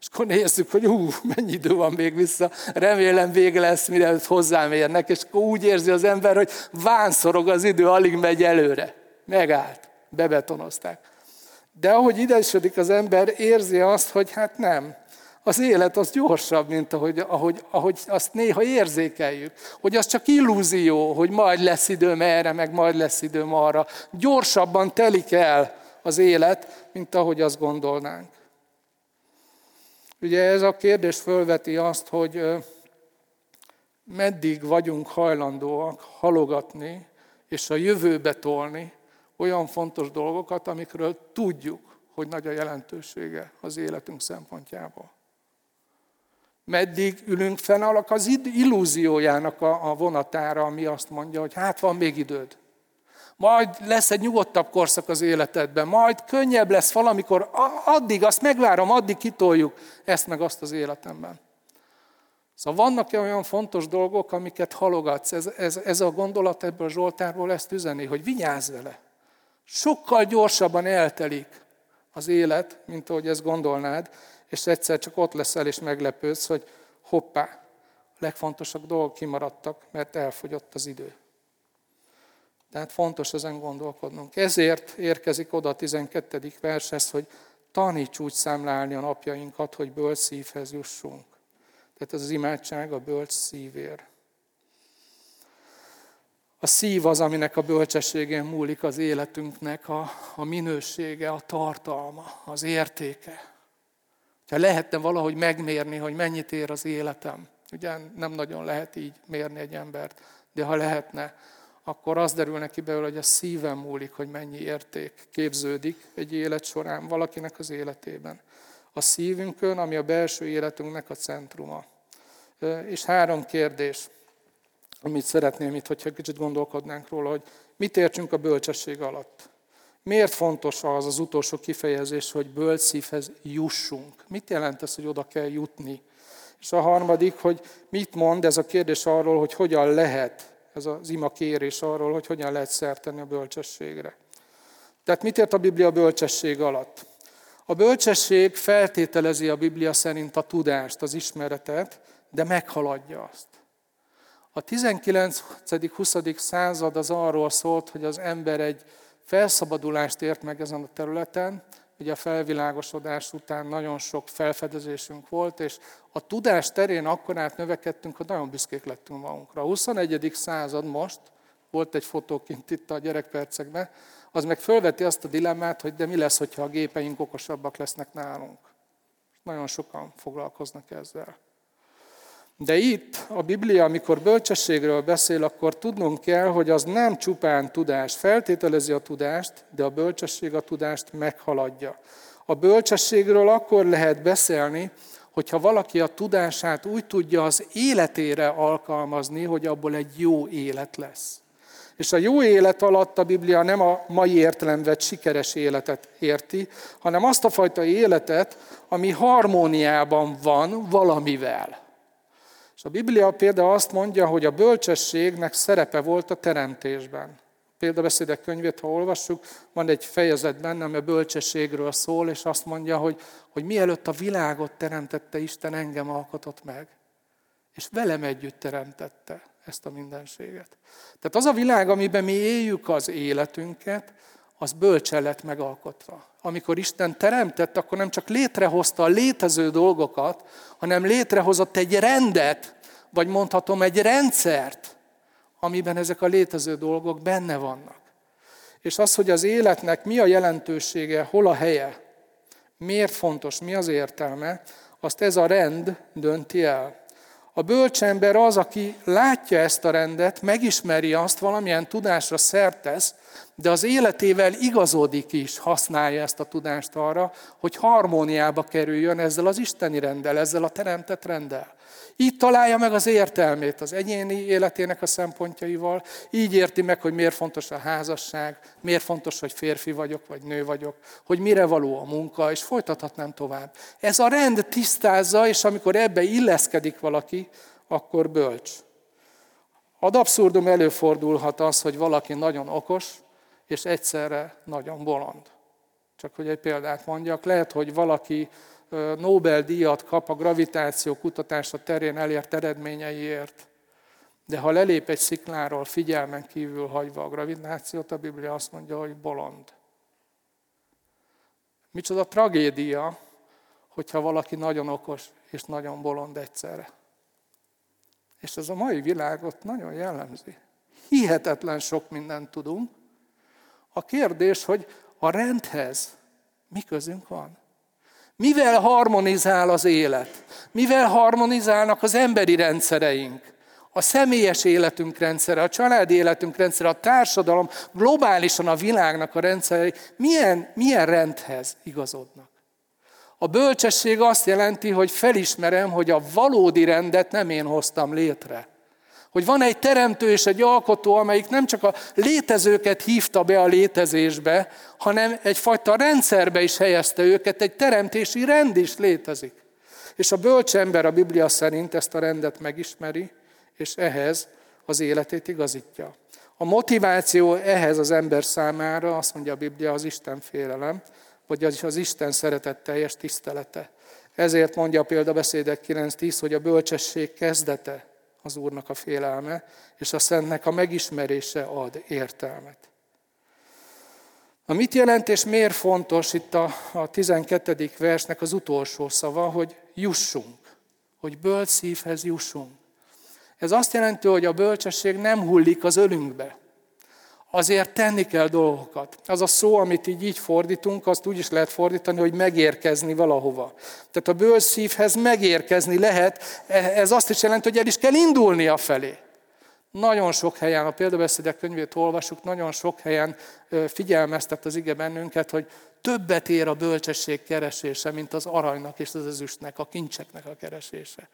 és akkor nézzük, hogy hú, mennyi idő van még vissza, remélem vége lesz, mire hozzám érnek, és akkor úgy érzi az ember, hogy vánszorog az idő, alig megy előre. Megállt, bebetonozták. De ahogy idesodik az ember, érzi azt, hogy hát nem, az élet az gyorsabb, mint ahogy, ahogy, ahogy azt néha érzékeljük. Hogy az csak illúzió, hogy majd lesz időm erre, meg majd lesz időm arra. Gyorsabban telik el az élet, mint ahogy azt gondolnánk. Ugye ez a kérdés fölveti azt, hogy meddig vagyunk hajlandóak halogatni és a jövőbe tolni olyan fontos dolgokat, amikről tudjuk, hogy nagy a jelentősége az életünk szempontjából. Meddig ülünk fenn az illúziójának a vonatára, ami azt mondja, hogy hát van még időd. Majd lesz egy nyugodtabb korszak az életedben, majd könnyebb lesz valamikor, addig, azt megvárom, addig kitoljuk ezt meg azt az életemben. Szóval vannak olyan fontos dolgok, amiket halogatsz? Ez, ez, ez a gondolat ebből a Zsoltárból ezt üzeni, hogy vigyázz vele. Sokkal gyorsabban eltelik az élet, mint ahogy ezt gondolnád, és egyszer csak ott leszel és meglepődsz, hogy hoppá, a legfontosabb dolgok kimaradtak, mert elfogyott az idő. Tehát fontos ezen gondolkodnunk. Ezért érkezik oda a 12. vershez, hogy taníts úgy számlálni a napjainkat, hogy bölcs szívhez jussunk. Tehát ez az imádság a bölcs szívér. A szív az, aminek a bölcsességén múlik az életünknek a, a minősége, a tartalma, az értéke. Ha lehetne valahogy megmérni, hogy mennyit ér az életem, ugye nem nagyon lehet így mérni egy embert, de ha lehetne, akkor az derül neki belőle, hogy a szívem múlik, hogy mennyi érték képződik egy élet során valakinek az életében. A szívünkön, ami a belső életünknek a centruma. És három kérdés, amit szeretném itt, hogyha kicsit gondolkodnánk róla, hogy mit értsünk a bölcsesség alatt. Miért fontos az az utolsó kifejezés, hogy bölcs szívhez jussunk? Mit jelent ez, hogy oda kell jutni? És a harmadik, hogy mit mond ez a kérdés arról, hogy hogyan lehet ez az ima kérés arról, hogy hogyan lehet szert tenni a bölcsességre. Tehát mit ért a Biblia bölcsesség alatt? A bölcsesség feltételezi a Biblia szerint a tudást, az ismeretet, de meghaladja azt. A 19.-20. század az arról szólt, hogy az ember egy felszabadulást ért meg ezen a területen, Ugye a felvilágosodás után nagyon sok felfedezésünk volt, és a tudás terén akkor át növekedtünk, hogy nagyon büszkék lettünk magunkra. A 21. század most, volt egy fotóként itt a gyerekpercekben, az meg fölveti azt a dilemmát, hogy de mi lesz, hogyha a gépeink okosabbak lesznek nálunk. Nagyon sokan foglalkoznak ezzel. De itt a Biblia, amikor bölcsességről beszél, akkor tudnunk kell, hogy az nem csupán tudás. Feltételezi a tudást, de a bölcsesség a tudást meghaladja. A bölcsességről akkor lehet beszélni, hogyha valaki a tudását úgy tudja az életére alkalmazni, hogy abból egy jó élet lesz. És a jó élet alatt a Biblia nem a mai értelemben sikeres életet érti, hanem azt a fajta életet, ami harmóniában van valamivel. És a Biblia például azt mondja, hogy a bölcsességnek szerepe volt a teremtésben. Példabeszédek könyvét, ha olvassuk, van egy fejezet benne, ami a bölcsességről szól, és azt mondja, hogy, hogy mielőtt a világot teremtette, Isten engem alkotott meg. És velem együtt teremtette ezt a mindenséget. Tehát az a világ, amiben mi éljük az életünket, az bölcsen lett megalkotva. Amikor Isten teremtett, akkor nem csak létrehozta a létező dolgokat, hanem létrehozott egy rendet, vagy mondhatom egy rendszert, amiben ezek a létező dolgok benne vannak. És az, hogy az életnek mi a jelentősége, hol a helye, miért fontos, mi az értelme, azt ez a rend dönti el. A bölcsember az, aki látja ezt a rendet, megismeri azt, valamilyen tudásra szertesz, de az életével igazodik is, használja ezt a tudást arra, hogy harmóniába kerüljön ezzel az isteni rendel, ezzel a teremtett rendel. Így találja meg az értelmét az egyéni életének a szempontjaival, így érti meg, hogy miért fontos a házasság, miért fontos, hogy férfi vagyok, vagy nő vagyok, hogy mire való a munka, és folytathatnám tovább. Ez a rend tisztázza, és amikor ebbe illeszkedik valaki, akkor bölcs. Ad abszurdum előfordulhat az, hogy valaki nagyon okos, és egyszerre nagyon bolond. Csak hogy egy példát mondjak, lehet, hogy valaki Nobel-díjat kap a gravitáció kutatása terén elért eredményeiért, de ha lelép egy szikláról figyelmen kívül hagyva a gravitációt, a Biblia azt mondja, hogy bolond. Micsoda tragédia, hogyha valaki nagyon okos és nagyon bolond egyszerre. És ez a mai világot nagyon jellemzi. Hihetetlen sok mindent tudunk. A kérdés, hogy a rendhez mi közünk van? Mivel harmonizál az élet? Mivel harmonizálnak az emberi rendszereink? A személyes életünk rendszere, a családi életünk rendszere, a társadalom, globálisan a világnak a rendszerei milyen, milyen rendhez igazodnak? A bölcsesség azt jelenti, hogy felismerem, hogy a valódi rendet nem én hoztam létre. Hogy van egy teremtő és egy alkotó, amelyik nem csak a létezőket hívta be a létezésbe, hanem egyfajta rendszerbe is helyezte őket, egy teremtési rend is létezik. És a bölcs ember a Biblia szerint ezt a rendet megismeri, és ehhez az életét igazítja. A motiváció ehhez az ember számára, azt mondja a Biblia, az Isten félelem, vagy az, az Isten szeretet teljes tisztelete. Ezért mondja a példabeszédek 9.10, hogy a bölcsesség kezdete az Úrnak a félelme, és a Szentnek a megismerése ad értelmet. Na mit jelent és miért fontos itt a, a 12. versnek az utolsó szava, hogy jussunk, hogy bölcs szívhez jussunk. Ez azt jelenti, hogy a bölcsesség nem hullik az ölünkbe azért tenni kell dolgokat. Az a szó, amit így, így fordítunk, azt úgy is lehet fordítani, hogy megérkezni valahova. Tehát a bőr megérkezni lehet, e, ez azt is jelenti, hogy el is kell indulni a felé. Nagyon sok helyen, a példabeszédek könyvét olvasjuk, nagyon sok helyen figyelmeztet az ige bennünket, hogy többet ér a bölcsesség keresése, mint az aranynak és az ezüstnek, a kincseknek a keresése.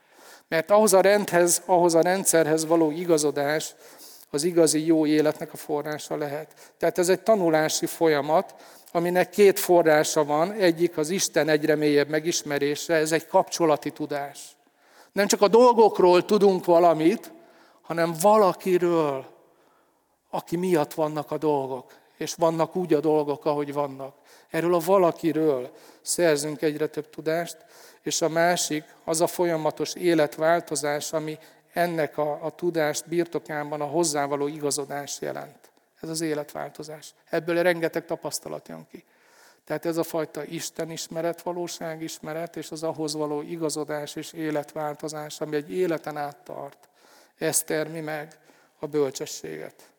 Mert ahhoz a rendhez, ahhoz a rendszerhez való igazodás, az igazi jó életnek a forrása lehet. Tehát ez egy tanulási folyamat, aminek két forrása van. Egyik az Isten egyre mélyebb megismerése, ez egy kapcsolati tudás. Nem csak a dolgokról tudunk valamit, hanem valakiről, aki miatt vannak a dolgok, és vannak úgy a dolgok, ahogy vannak. Erről a valakiről szerzünk egyre több tudást, és a másik az a folyamatos életváltozás, ami ennek a, a tudást birtokában a hozzávaló igazodás jelent. Ez az életváltozás. Ebből rengeteg tapasztalat jön ki. Tehát ez a fajta Isten ismeret, valóság ismeret, és az ahhoz való igazodás és életváltozás, ami egy életen át tart. Ez termi meg a bölcsességet.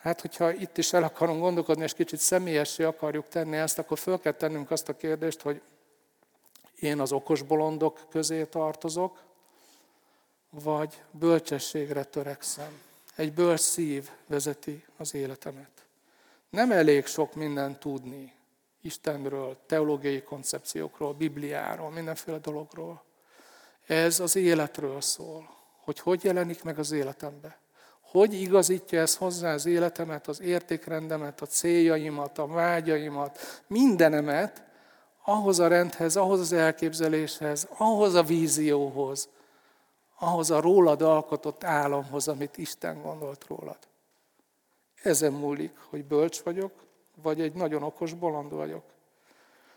Hát, hogyha itt is el akarunk gondolkodni, és kicsit személyessé akarjuk tenni ezt, akkor föl kell tennünk azt a kérdést, hogy én az okos bolondok közé tartozok, vagy bölcsességre törekszem. Egy bölcs szív vezeti az életemet. Nem elég sok mindent tudni Istenről, teológiai koncepciókról, Bibliáról, mindenféle dologról. Ez az életről szól, hogy hogy jelenik meg az életembe. Hogy igazítja ez hozzá az életemet, az értékrendemet, a céljaimat, a vágyaimat, mindenemet, ahhoz a rendhez, ahhoz az elképzeléshez, ahhoz a vízióhoz, ahhoz a rólad alkotott álomhoz, amit Isten gondolt rólad. Ezen múlik, hogy bölcs vagyok, vagy egy nagyon okos bolond vagyok.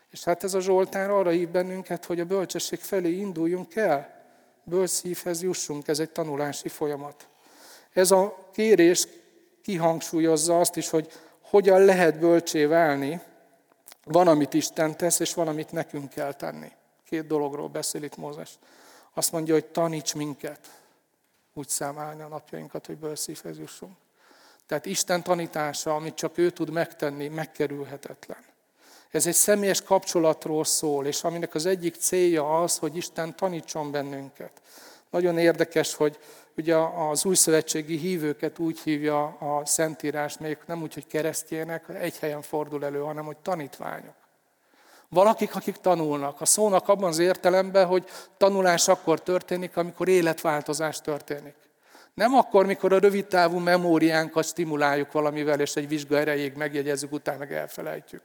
És hát ez a Zsoltár arra hív bennünket, hogy a bölcsesség felé induljunk el, bölcs szívhez jussunk, ez egy tanulási folyamat. Ez a kérés kihangsúlyozza azt is, hogy hogyan lehet bölcsé válni, van, amit Isten tesz, és van, amit nekünk kell tenni. Két dologról beszél itt Mózes. Azt mondja, hogy taníts minket úgy számálni a napjainkat, hogy bőrszívhez jussunk. Tehát Isten tanítása, amit csak ő tud megtenni, megkerülhetetlen. Ez egy személyes kapcsolatról szól, és aminek az egyik célja az, hogy Isten tanítson bennünket. Nagyon érdekes, hogy ugye az új szövetségi hívőket úgy hívja a Szentírás, még nem úgy, hogy keresztjének, egy helyen fordul elő, hanem hogy tanítványok. Valakik, akik tanulnak. A szónak abban az értelemben, hogy tanulás akkor történik, amikor életváltozás történik. Nem akkor, mikor a rövid távú memóriánkat stimuláljuk valamivel, és egy vizsga erejéig megjegyezzük, utána meg elfelejtjük.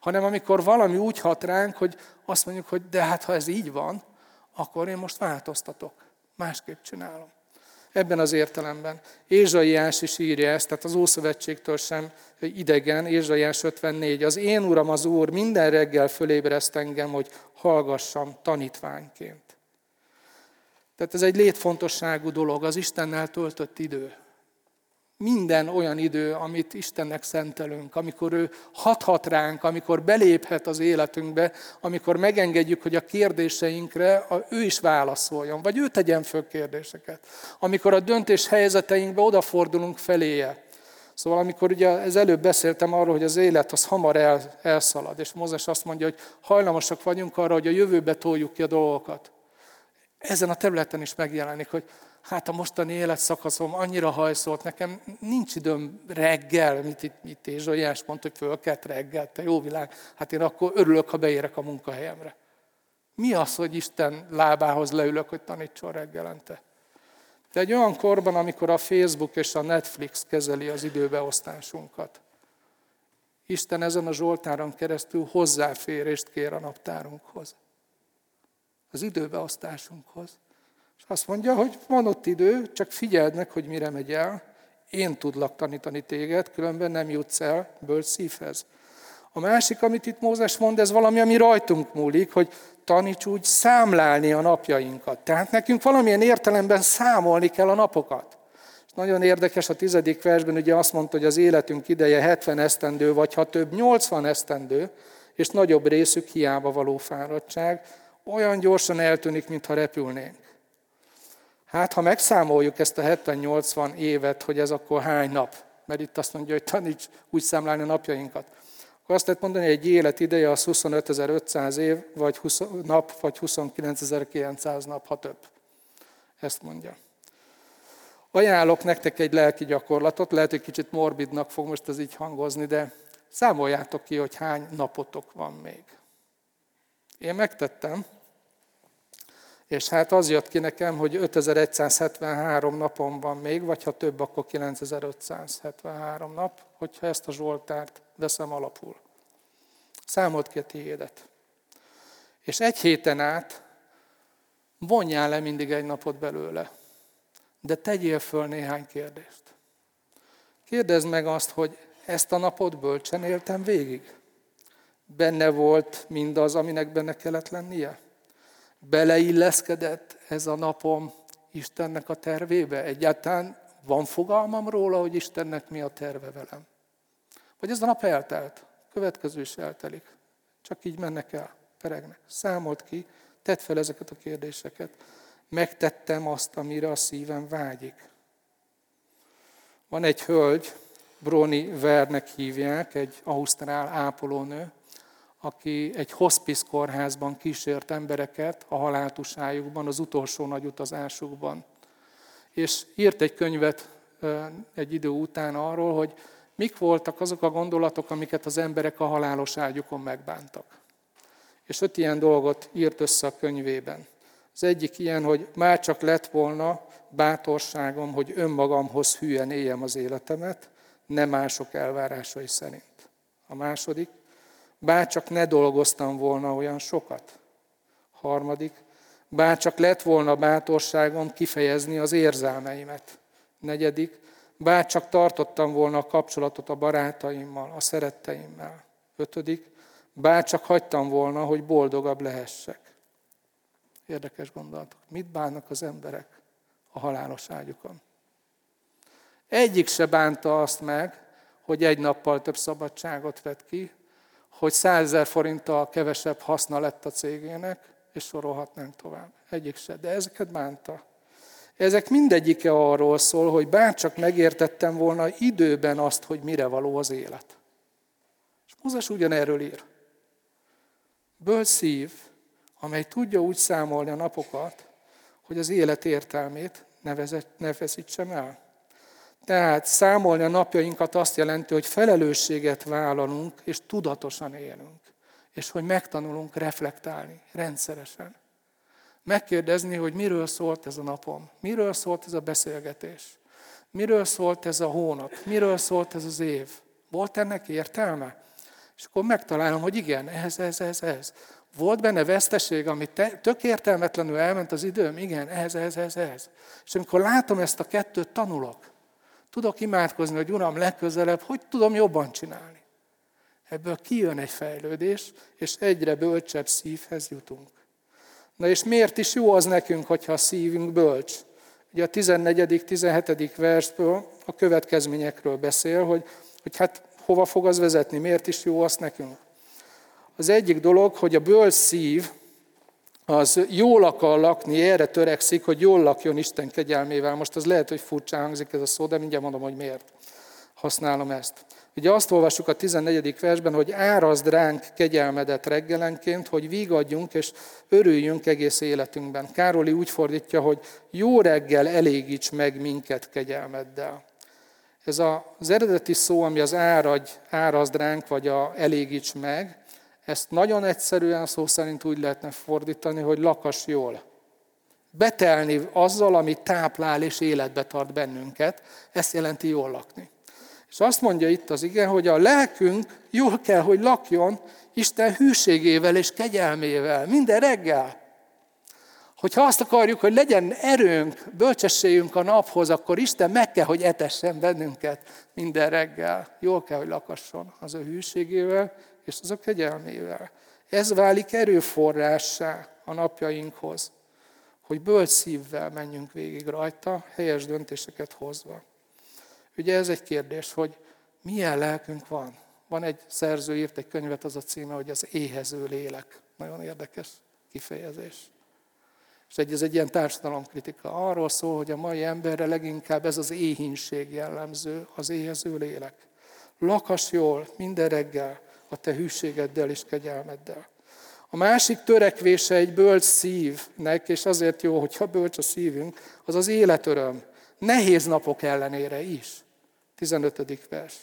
Hanem amikor valami úgy hat ránk, hogy azt mondjuk, hogy de hát ha ez így van, akkor én most változtatok. Másképp csinálom. Ebben az értelemben. Ézsaiás is írja ezt, tehát az Ószövetségtől sem idegen, Ézsaiás 54. Az én Uram az Úr minden reggel fölébreszt engem, hogy hallgassam tanítványként. Tehát ez egy létfontosságú dolog, az Istennel töltött idő. Minden olyan idő, amit Istennek szentelünk, amikor ő hathat ránk, amikor beléphet az életünkbe, amikor megengedjük, hogy a kérdéseinkre ő is válaszoljon, vagy ő tegyen föl kérdéseket. Amikor a döntés helyzeteinkbe odafordulunk feléje. Szóval amikor ugye ez előbb beszéltem arról, hogy az élet az hamar el, elszalad, és Mózes azt mondja, hogy hajlamosak vagyunk arra, hogy a jövőbe toljuk ki a dolgokat. Ezen a területen is megjelenik, hogy hát a mostani életszakaszom annyira hajszolt, nekem nincs időm reggel, mit itt, és Zsajás mondta, hogy fölkelt reggel, te jó világ, hát én akkor örülök, ha beérek a munkahelyemre. Mi az, hogy Isten lábához leülök, hogy tanítson reggelente? De egy olyan korban, amikor a Facebook és a Netflix kezeli az időbeosztásunkat, Isten ezen a Zsoltáron keresztül hozzáférést kér a naptárunkhoz. Az időbeosztásunkhoz. És azt mondja, hogy van ott idő, csak figyeld meg, hogy mire megy el, én tudlak tanítani téged, különben nem jutsz el bölcs. A másik, amit itt Mózes mond, ez valami, ami rajtunk múlik, hogy taníts úgy számlálni a napjainkat. Tehát nekünk valamilyen értelemben számolni kell a napokat. És nagyon érdekes, a tizedik versben ugye azt mondta, hogy az életünk ideje 70 esztendő, vagy ha több, 80 esztendő, és nagyobb részük hiába való fáradtság, olyan gyorsan eltűnik, mintha repülnénk. Hát, ha megszámoljuk ezt a 70-80 évet, hogy ez akkor hány nap, mert itt azt mondja, hogy taníts úgy számlálni a napjainkat, akkor azt lehet mondani, hogy egy élet ideje az 25.500 év, vagy 20 nap, vagy 29.900 nap, ha több. Ezt mondja. Ajánlok nektek egy lelki gyakorlatot, lehet, hogy kicsit morbidnak fog most ez így hangozni, de számoljátok ki, hogy hány napotok van még. Én megtettem, és hát az jött ki nekem, hogy 5173 napon van még, vagy ha több, akkor 9573 nap, hogyha ezt a Zsoltárt veszem alapul. Számolt ki a tiédet. És egy héten át vonjál le mindig egy napot belőle. De tegyél föl néhány kérdést. Kérdezd meg azt, hogy ezt a napot bölcsen éltem végig. Benne volt mindaz, aminek benne kellett lennie? Beleilleszkedett ez a napom Istennek a tervébe? Egyáltalán van fogalmam róla, hogy Istennek mi a terve velem? Vagy ez a nap eltelt, következő is eltelik. Csak így mennek el, peregnek. Számolt ki, tedd fel ezeket a kérdéseket. Megtettem azt, amire a szívem vágyik. Van egy hölgy, Broni Vernek hívják, egy ausztrál ápolónő, aki egy hospice kórházban kísért embereket a haláltusájukban, az utolsó nagy utazásukban. És írt egy könyvet egy idő után arról, hogy mik voltak azok a gondolatok, amiket az emberek a halálos ágyukon megbántak. És öt ilyen dolgot írt össze a könyvében. Az egyik ilyen, hogy már csak lett volna bátorságom, hogy önmagamhoz hülyen éljem az életemet, nem mások elvárásai szerint. A második, bárcsak ne dolgoztam volna olyan sokat. Harmadik, bárcsak lett volna bátorságom kifejezni az érzelmeimet. Negyedik, bárcsak tartottam volna a kapcsolatot a barátaimmal, a szeretteimmel. Ötödik, bárcsak hagytam volna, hogy boldogabb lehessek. Érdekes gondolatok. Mit bánnak az emberek a halálos ágyukon? Egyik se bánta azt meg, hogy egy nappal több szabadságot vett ki, hogy 100 ezer forinttal kevesebb haszna lett a cégének, és sorolhatnánk tovább. Egyik se, de ezeket bánta. Ezek mindegyike arról szól, hogy bárcsak megértettem volna időben azt, hogy mire való az élet. És Mózes ugyanerről ír. Bölcs szív, amely tudja úgy számolni a napokat, hogy az élet értelmét ne veszítsem el. Tehát számolni a napjainkat azt jelenti, hogy felelősséget vállalunk, és tudatosan élünk. és hogy megtanulunk reflektálni rendszeresen. Megkérdezni, hogy miről szólt ez a napom, miről szólt ez a beszélgetés, miről szólt ez a hónap, miről szólt ez az év. Volt ennek értelme? És akkor megtalálom, hogy igen, ez, ez, ez, ez. Volt benne veszteség, ami te, tök értelmetlenül elment az időm? Igen, ez, ez, ez, ez. És amikor látom ezt a kettőt, tanulok. Tudok imádkozni, hogy Uram, legközelebb, hogy tudom jobban csinálni. Ebből kijön egy fejlődés, és egyre bölcsebb szívhez jutunk. Na és miért is jó az nekünk, hogyha a szívünk bölcs? Ugye a 14. 17. versből a következményekről beszél, hogy, hogy hát hova fog az vezetni, miért is jó az nekünk. Az egyik dolog, hogy a bölcs szív az jól akar lakni, erre törekszik, hogy jól lakjon Isten kegyelmével. Most az lehet, hogy furcsa hangzik ez a szó, de mindjárt mondom, hogy miért használom ezt. Ugye azt olvassuk a 14. versben, hogy árazd ránk kegyelmedet reggelenként, hogy vígadjunk és örüljünk egész életünkben. Károli úgy fordítja, hogy jó reggel elégíts meg minket kegyelmeddel. Ez az eredeti szó, ami az áradj, árazd ránk, vagy a elégíts meg, ezt nagyon egyszerűen szó szerint úgy lehetne fordítani, hogy lakas jól. Betelni azzal, ami táplál és életbe tart bennünket, ezt jelenti jól lakni. És azt mondja itt az igen, hogy a lelkünk jól kell, hogy lakjon Isten hűségével és kegyelmével minden reggel. Hogyha azt akarjuk, hogy legyen erőnk, bölcsességünk a naphoz, akkor Isten meg kell, hogy etessen bennünket minden reggel. Jól kell, hogy lakasson az ő hűségével és az a kegyelmével. Ez válik erőforrássá a napjainkhoz, hogy bölcs szívvel menjünk végig rajta, helyes döntéseket hozva. Ugye ez egy kérdés, hogy milyen lelkünk van. Van egy szerző, írt egy könyvet, az a címe, hogy az éhező lélek. Nagyon érdekes kifejezés. És egy, ez egy ilyen társadalomkritika. Arról szól, hogy a mai emberre leginkább ez az éhínség jellemző, az éhező lélek. Lakas jól, minden reggel, a te hűségeddel és kegyelmeddel. A másik törekvése egy bölcs szívnek, és azért jó, hogyha bölcs a szívünk, az az életöröm. Nehéz napok ellenére is. 15. vers.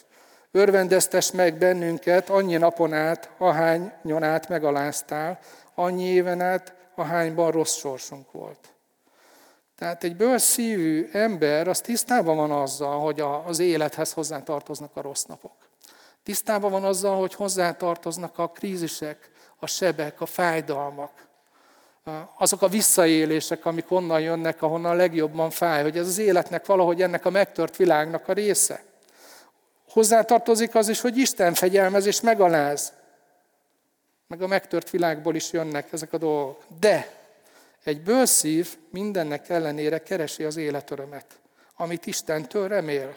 Örvendeztes meg bennünket annyi napon át, ahányon át megaláztál, annyi éven át, ahányban rossz sorsunk volt. Tehát egy bölcs szívű ember, az tisztában van azzal, hogy az élethez hozzátartoznak a rossz napok. Tisztában van azzal, hogy hozzátartoznak a krízisek, a sebek, a fájdalmak, azok a visszaélések, amik onnan jönnek, ahonnan legjobban fáj, hogy ez az életnek valahogy ennek a megtört világnak a része. Hozzátartozik az is, hogy Isten fegyelmez és megaláz. Meg a megtört világból is jönnek ezek a dolgok. De egy bőszív mindennek ellenére keresi az életörömet, amit Istentől remél.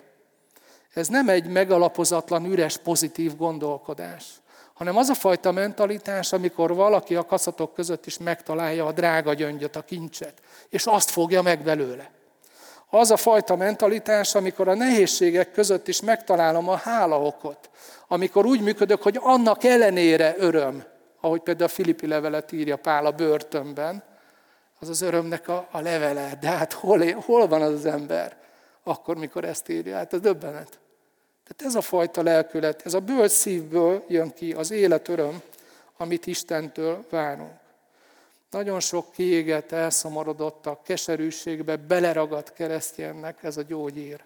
Ez nem egy megalapozatlan, üres, pozitív gondolkodás, hanem az a fajta mentalitás, amikor valaki a kaszatok között is megtalálja a drága gyöngyöt, a kincset, és azt fogja meg belőle. Az a fajta mentalitás, amikor a nehézségek között is megtalálom a hálaokot, amikor úgy működök, hogy annak ellenére öröm, ahogy például a Filippi levelet írja Pál a börtönben, az az örömnek a, a levele. De hát hol, hol van az, az ember? Akkor, mikor ezt írja, hát ez döbbenet. Tehát ez a fajta lelkület, ez a bölcs szívből jön ki az életöröm, amit Istentől várunk. Nagyon sok kiégett, a keserűségbe beleragadt keresztjénnek ez a gyógyír.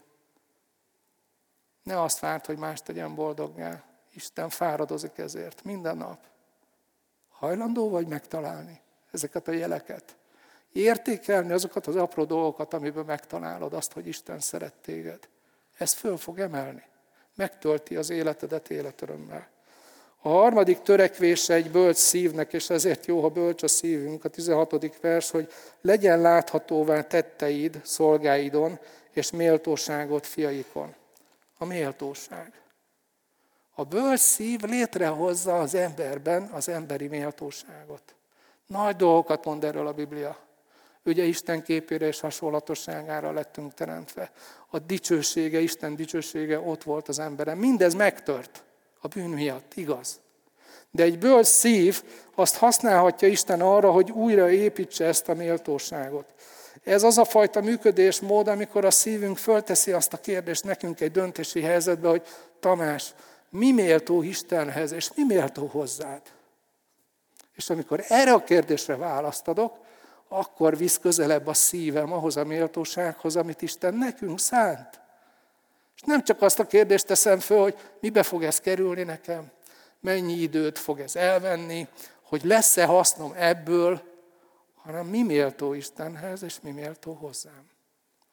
Ne azt várt, hogy más tegyen boldoggá. Isten fáradozik ezért minden nap. Hajlandó vagy megtalálni ezeket a jeleket? Értékelni azokat az apró dolgokat, amiben megtalálod azt, hogy Isten szeret téged. Ez föl fog emelni megtölti az életedet életörömmel. A harmadik törekvése egy bölcs szívnek, és ezért jó, ha bölcs a szívünk, a 16. vers, hogy legyen láthatóvá tetteid szolgáidon, és méltóságot fiaikon. A méltóság. A bölcs szív létrehozza az emberben az emberi méltóságot. Nagy dolgokat mond erről a Biblia. Ugye Isten képére és hasonlatosságára lettünk teremtve. A dicsősége, Isten dicsősége ott volt az emberen. Mindez megtört a bűn miatt, igaz? De egy bölcs szív azt használhatja Isten arra, hogy újra építse ezt a méltóságot. Ez az a fajta működésmód, amikor a szívünk fölteszi azt a kérdést nekünk egy döntési helyzetbe, hogy Tamás, mi méltó Istenhez, és mi méltó hozzád? És amikor erre a kérdésre választ adok, akkor visz közelebb a szívem ahhoz a méltósághoz, amit Isten nekünk szánt. És nem csak azt a kérdést teszem föl, hogy mibe fog ez kerülni nekem, mennyi időt fog ez elvenni, hogy lesz-e hasznom ebből, hanem mi méltó Istenhez, és mi méltó hozzám,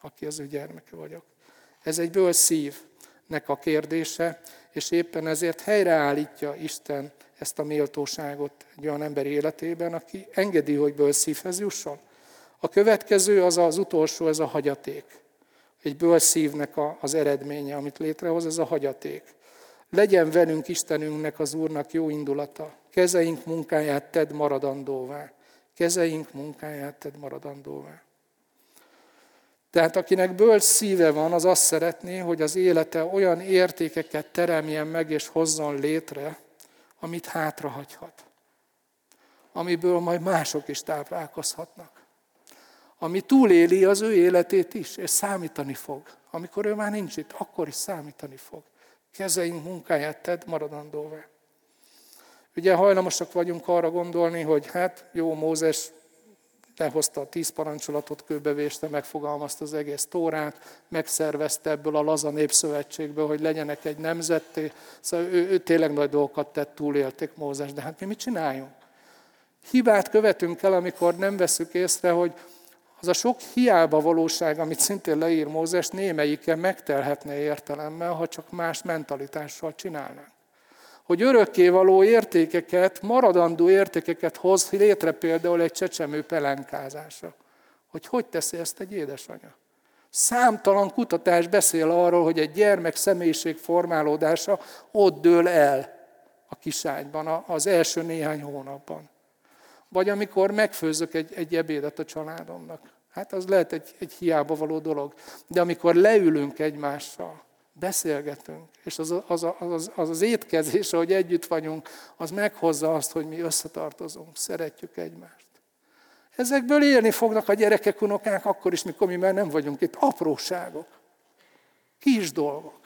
aki az ő gyermeke vagyok. Ez egy ből szívnek a kérdése, és éppen ezért helyreállítja Isten ezt a méltóságot egy olyan ember életében, aki engedi, hogy ből szívhez jusson. A következő az az utolsó, ez a hagyaték. Egy ből szívnek az eredménye, amit létrehoz, ez a hagyaték. Legyen velünk Istenünknek, az Úrnak jó indulata. Kezeink munkáját tedd maradandóvá. Kezeink munkáját tedd maradandóvá. Tehát akinek bölcs szíve van, az azt szeretné, hogy az élete olyan értékeket teremjen meg és hozzon létre, amit hátrahagyhat. Amiből majd mások is táplálkozhatnak. Ami túléli az ő életét is, és számítani fog. Amikor ő már nincs itt, akkor is számítani fog. Kezeink munkáját tedd maradandóvá. Ugye hajlamosak vagyunk arra gondolni, hogy hát jó, Mózes lehozta a tíz parancsolatot, kőbevéste, megfogalmazta az egész Tórát, megszervezte ebből a laza népszövetségből, hogy legyenek egy nemzetté. Szóval ő, ő tényleg nagy dolgokat tett, túlélték Mózes, de hát mi mit csináljunk? Hibát követünk el, amikor nem veszük észre, hogy az a sok hiába valóság, amit szintén leír Mózes, némelyike megtelhetne értelemmel, ha csak más mentalitással csinálnánk hogy örökkévaló értékeket, maradandó értékeket hoz létre például egy csecsemő pelenkázása. Hogy hogy teszi ezt egy édesanyja? Számtalan kutatás beszél arról, hogy egy gyermek személyiség formálódása ott dől el a kiságyban, az első néhány hónapban. Vagy amikor megfőzök egy, egy ebédet a családomnak. Hát az lehet egy, egy hiába való dolog. De amikor leülünk egymással, beszélgetünk, és az az, az, az az étkezés, ahogy együtt vagyunk, az meghozza azt, hogy mi összetartozunk, szeretjük egymást. Ezekből élni fognak a gyerekek, unokák akkor is, mikor mi már nem vagyunk itt. Apróságok, kis dolgok,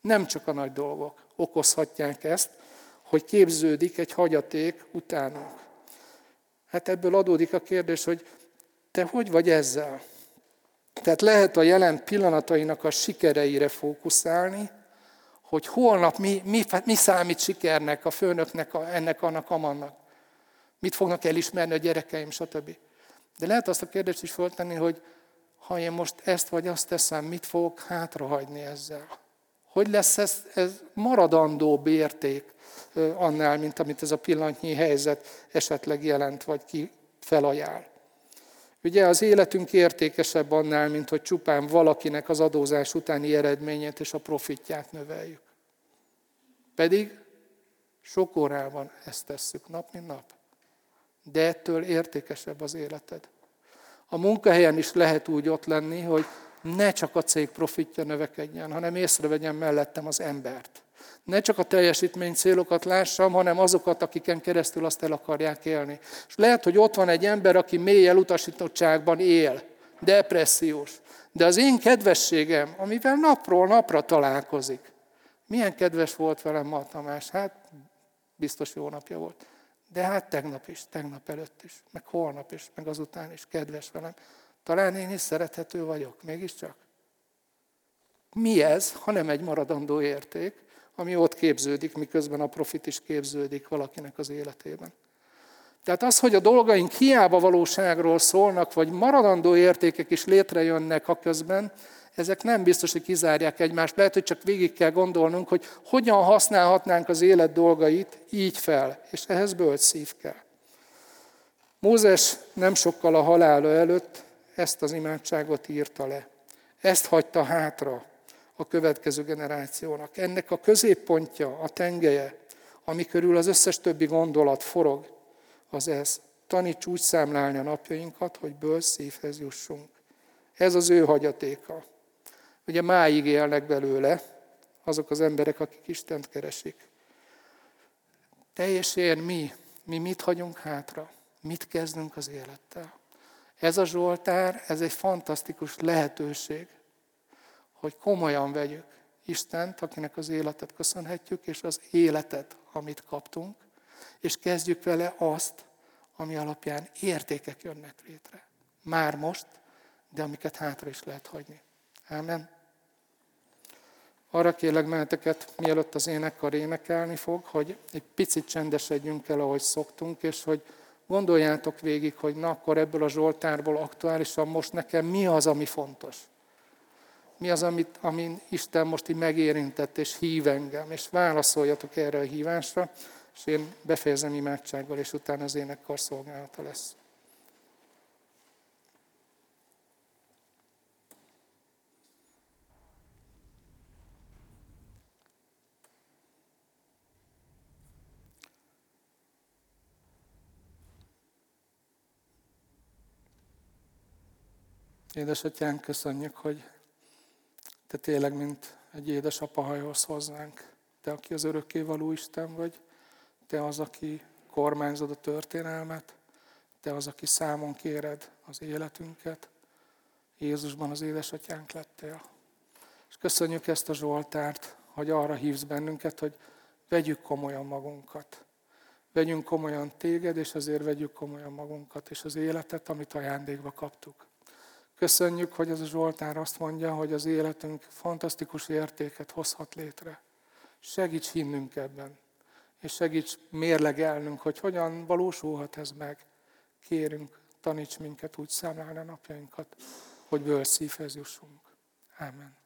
nem csak a nagy dolgok okozhatják ezt, hogy képződik egy hagyaték utánunk. Hát ebből adódik a kérdés, hogy te hogy vagy ezzel? Tehát lehet a jelen pillanatainak a sikereire fókuszálni, hogy holnap mi, mi, mi számít sikernek, a főnöknek, a, ennek, annak, amannak. Mit fognak elismerni a gyerekeim, stb. De lehet azt a kérdést is föltenni, hogy ha én most ezt vagy azt teszem, mit fogok hátrahagyni ezzel? Hogy lesz ez, ez maradandó érték annál, mint amit ez a pillanatnyi helyzet esetleg jelent, vagy ki felajánl? Ugye az életünk értékesebb annál, mint hogy csupán valakinek az adózás utáni eredményét és a profitját növeljük. Pedig sok órában ezt tesszük nap, mint nap. De ettől értékesebb az életed. A munkahelyen is lehet úgy ott lenni, hogy ne csak a cég profitja növekedjen, hanem észrevegyem mellettem az embert. Ne csak a teljesítmény célokat lássam, hanem azokat, akiken keresztül azt el akarják élni. És lehet, hogy ott van egy ember, aki mély elutasítottságban él, depressziós. De az én kedvességem, amivel napról napra találkozik, milyen kedves volt velem ma Tamás? Hát biztos jó napja volt. De hát tegnap is, tegnap előtt is, meg holnap is, meg azután is kedves velem. Talán én is szerethető vagyok, mégiscsak. Mi ez, ha nem egy maradandó érték, ami ott képződik, miközben a profit is képződik valakinek az életében. Tehát az, hogy a dolgaink hiába valóságról szólnak, vagy maradandó értékek is létrejönnek a közben, ezek nem biztos, hogy kizárják egymást. Lehet, hogy csak végig kell gondolnunk, hogy hogyan használhatnánk az élet dolgait így fel, és ehhez bölcs szív kell. Mózes nem sokkal a halála előtt ezt az imádságot írta le. Ezt hagyta hátra a következő generációnak. Ennek a középpontja, a tengelye, ami körül az összes többi gondolat forog, az ez. Taníts úgy számlálni a napjainkat, hogy bölcs szívhez jussunk. Ez az ő hagyatéka. Ugye máig élnek belőle azok az emberek, akik Istent keresik. Teljesen mi, mi mit hagyunk hátra? Mit kezdünk az élettel? Ez a Zsoltár, ez egy fantasztikus lehetőség hogy komolyan vegyük Istent, akinek az életet köszönhetjük, és az életet, amit kaptunk, és kezdjük vele azt, ami alapján értékek jönnek létre. Már most, de amiket hátra is lehet hagyni. Ámen. Arra kérlek meneteket, mielőtt az énekkar énekelni fog, hogy egy picit csendesedjünk el, ahogy szoktunk, és hogy gondoljátok végig, hogy na akkor ebből a Zsoltárból aktuálisan most nekem mi az, ami fontos. Mi az, amit, amin Isten most így megérintett és hív engem, és válaszoljatok erre a hívásra, és én befejezem imádsággal, és utána az énekkar szolgálata lesz. Édesatyánk, köszönjük, hogy Te tényleg, mint egy édesapa hajolsz hozzánk. Te, aki az örökkévaló Isten vagy, Te az, aki kormányzod a történelmet, Te az, aki számon kéred az életünket. Jézusban az édesatyánk lettél. És köszönjük ezt a Zsoltárt, hogy arra hívsz bennünket, hogy vegyük komolyan magunkat. Vegyünk komolyan téged, és azért vegyük komolyan magunkat, és az életet, amit ajándékba kaptuk. Köszönjük, hogy ez a Zsoltár azt mondja, hogy az életünk fantasztikus értéket hozhat létre. Segíts hinnünk ebben, és segíts mérlegelnünk, hogy hogyan valósulhat ez meg. Kérünk, taníts minket úgy számlálni a napjainkat, hogy bőr szívhez jussunk. Amen.